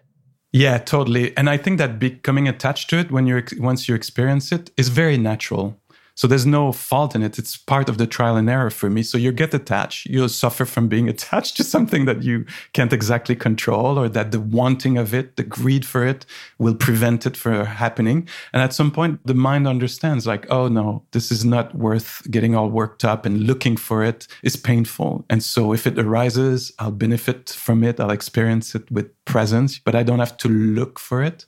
Speaker 3: Yeah, totally. And I think that becoming attached to it when you once you experience it is very natural. So there's no fault in it. It's part of the trial and error for me. So you get attached. You'll suffer from being *laughs* attached to something that you can't exactly control or that the wanting of it, the greed for it will prevent it from happening. And at some point, the mind understands like, oh no, this is not worth getting all worked up and looking for it is painful. And so if it arises, I'll benefit from it. I'll experience it with presence, but I don't have to look for it.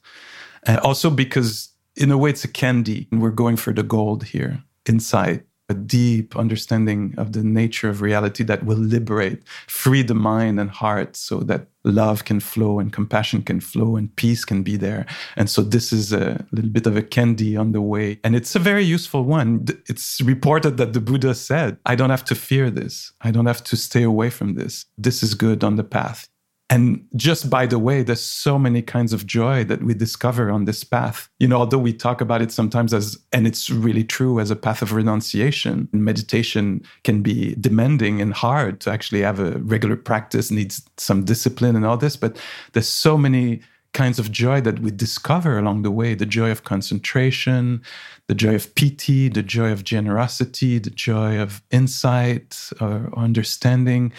Speaker 3: Uh, also because in a way, it's a candy. And we're going for the gold here inside a deep understanding of the nature of reality that will liberate, free the mind and heart so that love can flow and compassion can flow and peace can be there. And so this is a little bit of a candy on the way. And it's a very useful one. It's reported that the Buddha said, I don't have to fear this. I don't have to stay away from this. This is good on the path. And just by the way, there's so many kinds of joy that we discover on this path. You know, although we talk about it sometimes as, and it's really true as a path of renunciation, meditation can be demanding and hard to actually have a regular practice, needs some discipline and all this. But there's so many kinds of joy that we discover along the way the joy of concentration, the joy of piti, the joy of generosity, the joy of insight or understanding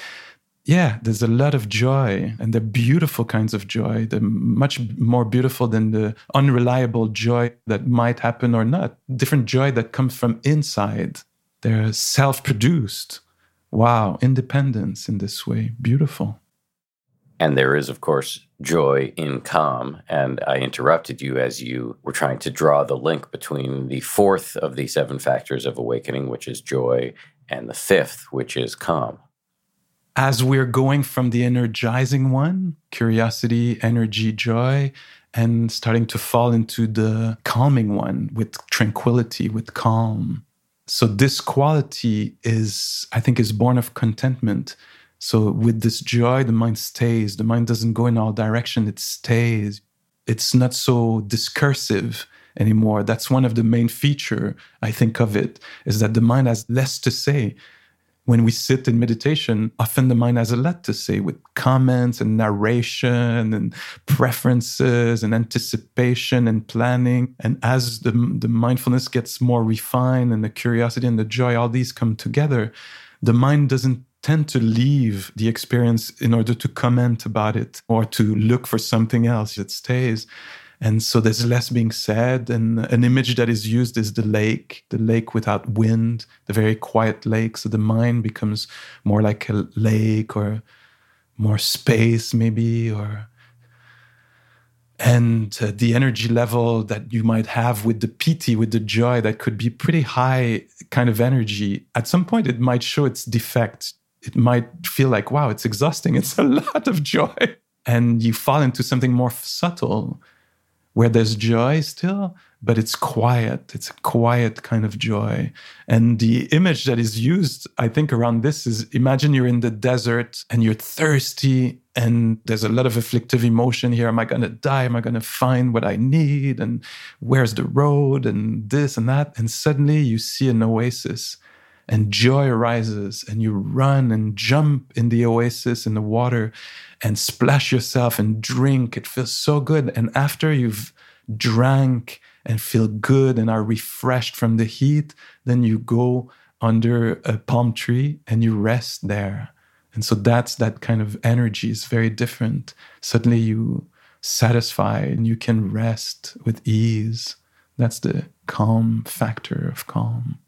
Speaker 3: yeah, there's a lot of joy, and they're beautiful kinds of joy. They're much more beautiful than the unreliable joy that might happen or not. Different joy that comes from inside. They're self produced. Wow, independence in this way. Beautiful.
Speaker 1: And there is, of course, joy in calm. And I interrupted you as you were trying to draw the link between the fourth of the seven factors of awakening, which is joy, and the fifth, which is calm
Speaker 3: as we're going from the energizing one, curiosity, energy, joy, and starting to fall into the calming one with tranquility, with calm. So this quality is, I think, is born of contentment. So with this joy, the mind stays. The mind doesn't go in all direction. It stays. It's not so discursive anymore. That's one of the main feature I think of it is that the mind has less to say when we sit in meditation, often the mind has a lot to say with comments and narration and preferences and anticipation and planning. And as the, the mindfulness gets more refined and the curiosity and the joy, all these come together, the mind doesn't tend to leave the experience in order to comment about it or to look for something else. It stays. And so there's less being said. And an image that is used is the lake, the lake without wind, the very quiet lake. So the mind becomes more like a lake or more space, maybe, or. And uh, the energy level that you might have with the piti with the joy, that could be pretty high kind of energy. At some point, it might show its defect. It might feel like, wow, it's exhausting. *laughs* It's a lot of joy. And you fall into something more subtle where there's joy still, but it's quiet. It's a quiet kind of joy. And the image that is used, I think, around this is imagine you're in the desert and you're thirsty and there's a lot of afflictive emotion here. Am I going to die? Am I going to find what I need? And where's the road? And this and that. And suddenly you see an oasis and joy arises and you run and jump in the oasis in the water and splash yourself and drink. It feels so good. And after you've drank and feel good and are refreshed from the heat then you go under a palm tree and you rest there. And so that's that kind of energy is very different. Suddenly you satisfy and you can rest with ease. That's the calm factor of calm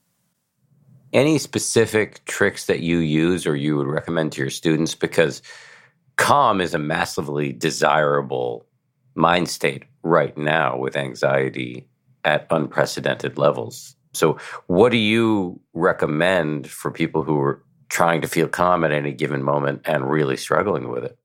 Speaker 1: any specific tricks that you use or you would recommend to your students? Because calm is a massively desirable mind state right now with anxiety at unprecedented levels. So, what do you recommend for people who are trying to feel calm at any given moment and really struggling with it?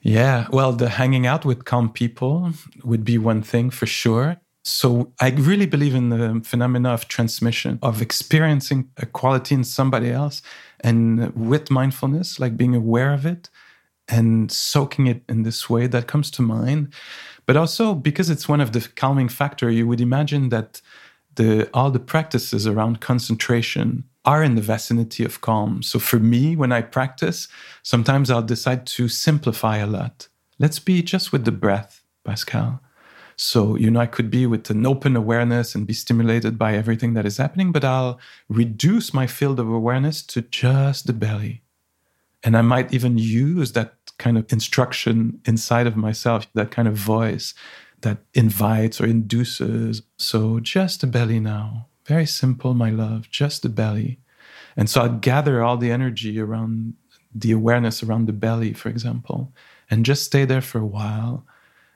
Speaker 3: Yeah, well, the hanging out with calm people would be one thing for sure. So I really believe in the phenomena of transmission, of experiencing a quality in somebody else and with mindfulness, like being aware of it and soaking it in this way that comes to mind. But also because it's one of the calming factor, you would imagine that the all the practices around concentration are in the vicinity of calm. So for me, when I practice, sometimes I'll decide to simplify a lot. Let's be just with the breath, Pascal. So, you know, I could be with an open awareness and be stimulated by everything that is happening, but I'll reduce my field of awareness to just the belly. And I might even use that kind of instruction inside of myself, that kind of voice that invites or induces. So, just the belly now. Very simple, my love, just the belly. And so I'd gather all the energy around the awareness around the belly, for example, and just stay there for a while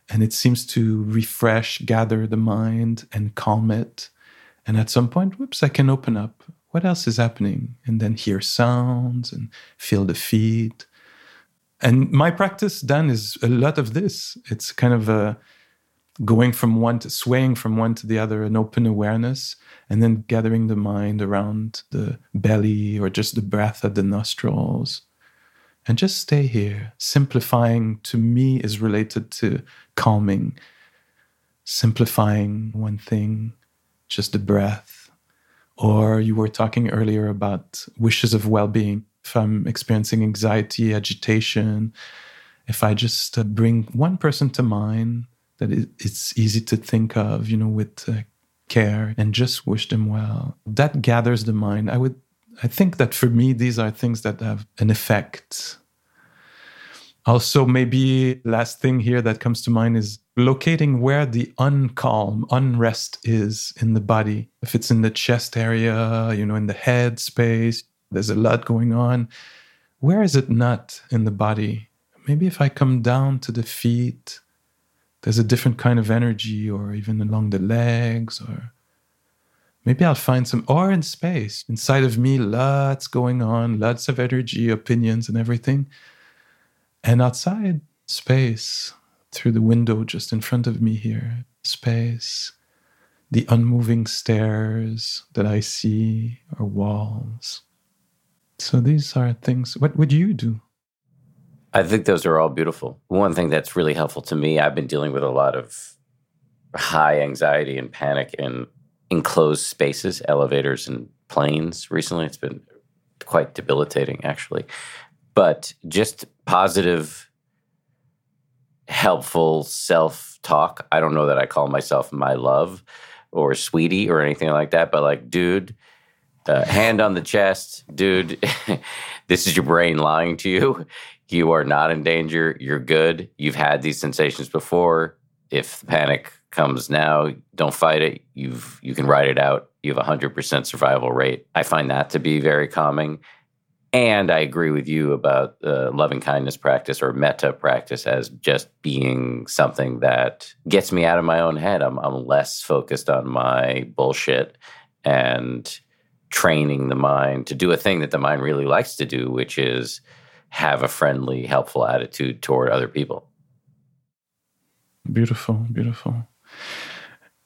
Speaker 3: and it seems to refresh, gather the mind, and calm it. And at some point, whoops, I can open up. What else is happening? And then hear sounds and feel the feet. And my practice then is a lot of this. It's kind of a going from one to swaying from one to the other, an open awareness, and then gathering the mind around the belly or just the breath at the nostrils and just stay here. Simplifying to me is related to calming. Simplifying one thing, just the breath. Or you were talking earlier about wishes of well being. If I'm experiencing anxiety, agitation, if I just uh, bring one person to mind that it's easy to think of, you know, with uh, care and just wish them well, that gathers the mind. I would I think that for me, these are things that have an effect. Also, maybe last thing here that comes to mind is locating where the uncalm, unrest is in the body. If it's in the chest area, you know, in the head space, there's a lot going on. Where is it not in the body? Maybe if I come down to the feet, there's a different kind of energy, or even along the legs, or maybe I'll find some, or in space. Inside of me, lots going on, lots of energy, opinions, and everything. And outside, space, through the window just in front of me here, space, the unmoving stairs that I see, or walls. So these are things. What would you do?
Speaker 1: I think those are all beautiful. One thing that's really helpful to me, I've been dealing with a lot of high anxiety and panic in enclosed spaces, elevators and planes recently. It's been quite debilitating, actually. But just positive, helpful self talk. I don't know that I call myself my love or sweetie or anything like that, but like, dude, uh, hand on the chest, dude, *laughs* this is your brain lying to you. You are not in danger. You're good. You've had these sensations before. If the panic comes now, don't fight it. You've you can ride it out. You have a hundred percent survival rate. I find that to be very calming. And I agree with you about uh, loving kindness practice or metta practice as just being something that gets me out of my own head. I'm, I'm less focused on my bullshit and training the mind to do a thing that the mind really likes to do, which is have a friendly, helpful attitude toward other people.
Speaker 3: Beautiful, beautiful.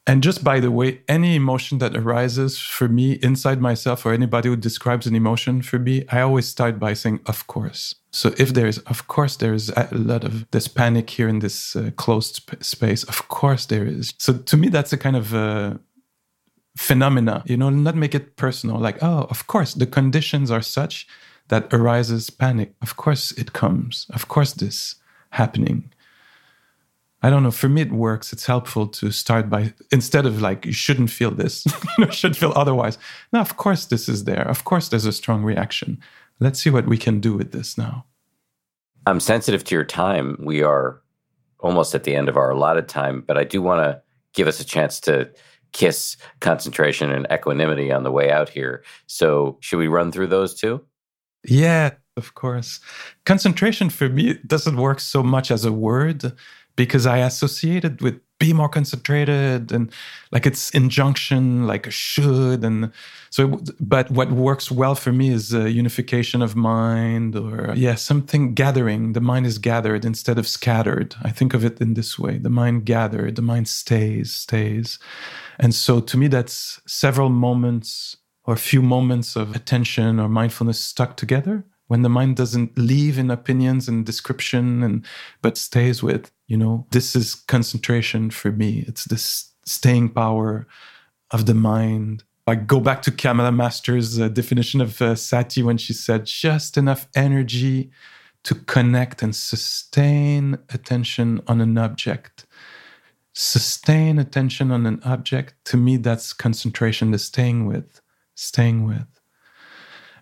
Speaker 3: And just by the way, any emotion that arises for me inside myself or anybody who describes an emotion for me, I always start by saying, of course. So if there's, of course, there's a lot of this panic here in this uh, closed sp- space. Of course there is. So to me, that's a kind of uh, phenomena, you know, not make it personal. Like, oh, of course, the conditions are such that arises panic. Of course it comes. Of course this happening. I don't know. For me, it works. It's helpful to start by instead of like you shouldn't feel this, *laughs* you know, should feel otherwise. Now, of course, this is there. Of course, there's a strong reaction. Let's see what we can do with this now.
Speaker 1: I'm sensitive to your time. We are almost at the end of our allotted time, but I do want to give us a chance to kiss concentration and equanimity on the way out here. So, should we run through those two?
Speaker 3: Yeah, of course. Concentration for me doesn't work so much as a word because I associated it with be more concentrated and like it's injunction like a should and so but what works well for me is unification of mind or yeah something gathering. The mind is gathered instead of scattered. I think of it in this way. The mind gathered the mind stays stays. And so to me that's several moments or a few moments of attention or mindfulness stuck together when the mind doesn't leave in opinions and description and but stays with you know this is concentration for me. It's this staying power of the mind. I go back to Kamala Masters' uh, definition of uh, sati when she said just enough energy to connect and sustain attention on an object. Sustain attention on an object to me that's concentration the staying with staying with.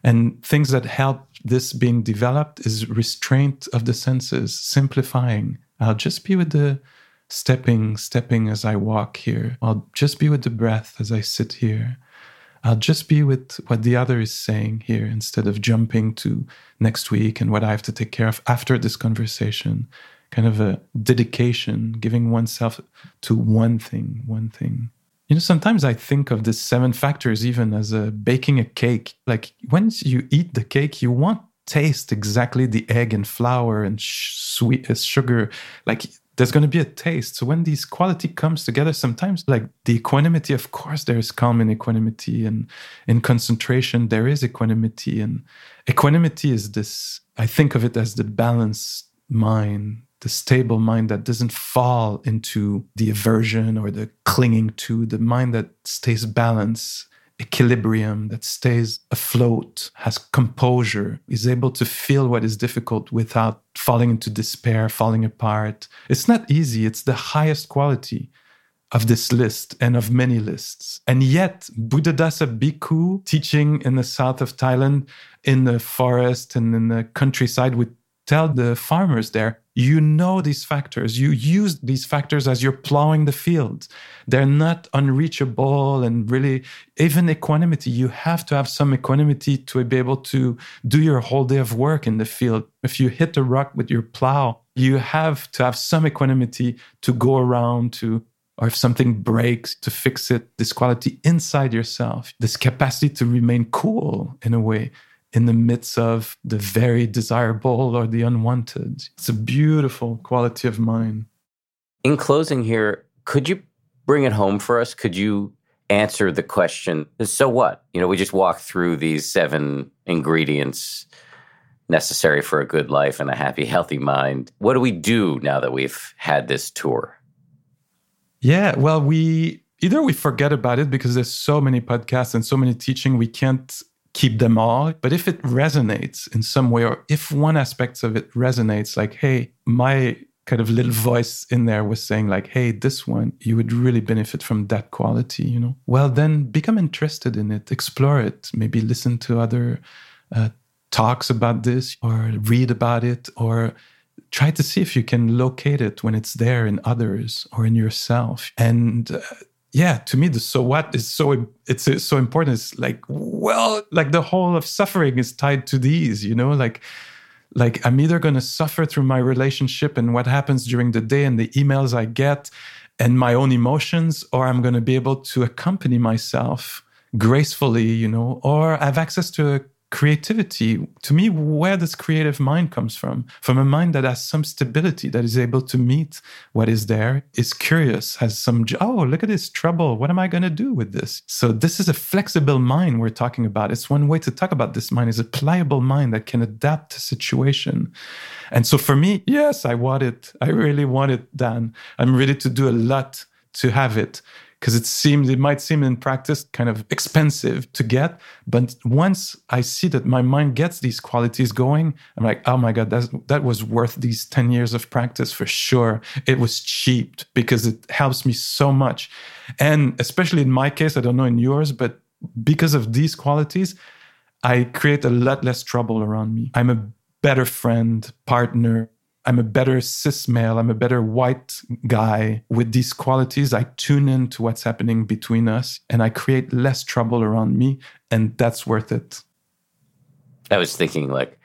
Speaker 3: And things that help this being developed is restraint of the senses, simplifying. I'll just be with the stepping, stepping as I walk here. I'll just be with the breath as I sit here. I'll just be with what the other is saying here instead of jumping to next week and what I have to take care of after this conversation. Kind of a dedication, giving oneself to one thing, one thing. You know, sometimes I think of the seven factors even as a baking a cake. Like once you eat the cake, you want taste exactly the egg and flour and sh- sweet uh, sugar. Like there's going to be a taste. So when these quality comes together, sometimes like the equanimity, of course, there's calm in equanimity, and in concentration there is equanimity, and equanimity is this. I think of it as the balanced mind, the stable mind that doesn't fall into the aversion or the clinging to, the mind that stays balanced equilibrium, that stays afloat, has composure, is able to feel what is difficult without falling into despair, falling apart. It's not easy. It's the highest quality of this list and of many lists. And yet, Buddhadasa Bhikkhu, teaching in the south of Thailand, in the forest and in the countryside, would tell the farmers there you know these factors. You use these factors as you're plowing the field they're not unreachable and really even equanimity you have to have some equanimity to be able to do your whole day of work in the field. If you hit a rock with your plow you have to have some equanimity to go around to or if something breaks to fix it. This quality inside yourself this capacity to remain cool in a way in the midst of the very desirable or the unwanted. It's a beautiful quality of mind.
Speaker 1: In closing here, could you bring it home for us? Could you answer the question, so what? You know, we just walked through these seven ingredients necessary for a good life and a happy, healthy mind. What do we do now that we've had this tour?
Speaker 3: Yeah, well, we either we forget about it because there's so many podcasts and so many teaching, we can't keep them all. But if it resonates in some way, or if one aspect of it resonates, like, hey, my kind of little voice in there was saying, like, hey, this one, you would really benefit from that quality, you know? Well, then become interested in it, explore it, maybe listen to other uh, talks about this, or read about it, or try to see if you can locate it when it's there in others or in yourself. And uh, yeah, to me, the so what is so it's so important. It's like, well, like the whole of suffering is tied to these, you know, like like I'm either going to suffer through my relationship and what happens during the day and the emails I get and my own emotions, or I'm going to be able to accompany myself gracefully, you know, or have access to a creativity to me where this creative mind comes from? From a mind that has some stability that is able to meet what is there is curious has some oh look at this trouble. What am i going to do with this? So this is a flexible mind we're talking about. It's one way to talk about this mind. Is a pliable mind that can adapt to situation. And so for me yes i want it. I really want it dan i'm ready to do a lot to have it because it seems it might seem in practice kind of expensive to get but once i see that my mind gets these qualities going i'm like oh my god that's, that was worth these 10 years of practice for sure. It was cheap because it helps me so much. And especially in my case i don't know in yours but because of these qualities i create a lot less trouble around me. I'm a better friend partner I'm a better cis male, I'm a better white guy with these qualities. I tune in to what's happening between us and I create less trouble around me, and that's worth it.
Speaker 1: I was thinking, like,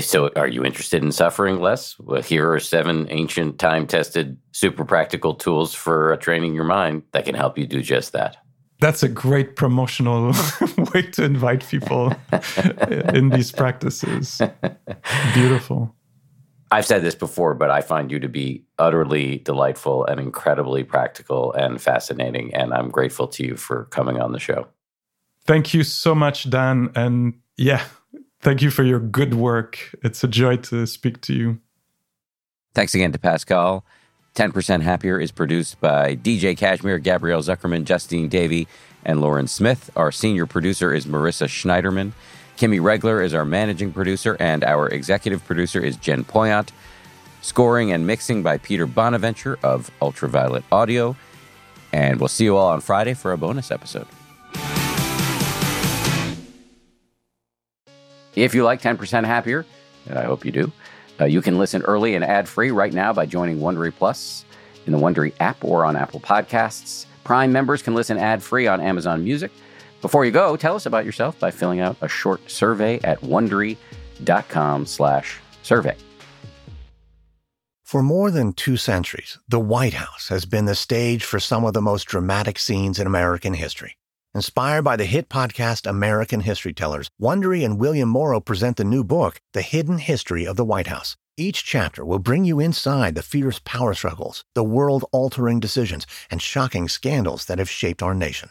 Speaker 1: so are you interested in suffering less? Well, here are seven ancient, time tested, super practical tools for training your mind that can help you do just that.
Speaker 3: That's a great promotional *laughs* way to invite people *laughs* in these practices. Beautiful.
Speaker 1: I've said this before, but I find you to be utterly delightful and incredibly practical and fascinating. And I'm grateful to you for coming on the show.
Speaker 3: Thank you so much, Dan. And yeah, thank you for your good work. It's a joy to speak to you.
Speaker 1: Thanks again to Pascal. 10% Happier is produced by DJ Cashmere, Gabrielle Zuckerman, Justine Davey, and Lauren Smith. Our senior producer is Marissa Schneiderman. Kimmy Regler is our managing producer, and our executive producer is Jen Poyant. Scoring and mixing by Peter Bonaventure of Ultraviolet Audio. And we'll see you all on Friday for a bonus episode. If you like 10% Happier, and I hope you do, uh, you can listen early and ad free right now by joining Wondery Plus in the Wondery app or on Apple Podcasts. Prime members can listen ad free on Amazon Music. Before you go, tell us about yourself by filling out a short survey at wondery.com/survey.
Speaker 5: For more than two centuries, the White House has been the stage for some of the most dramatic scenes in American history. Inspired by the hit podcast American History Tellers, Wondery and William Morrow present the new book, The Hidden History of the White House Each chapter will bring you inside the fierce power struggles, the world altering decisions, and shocking scandals that have shaped our nation.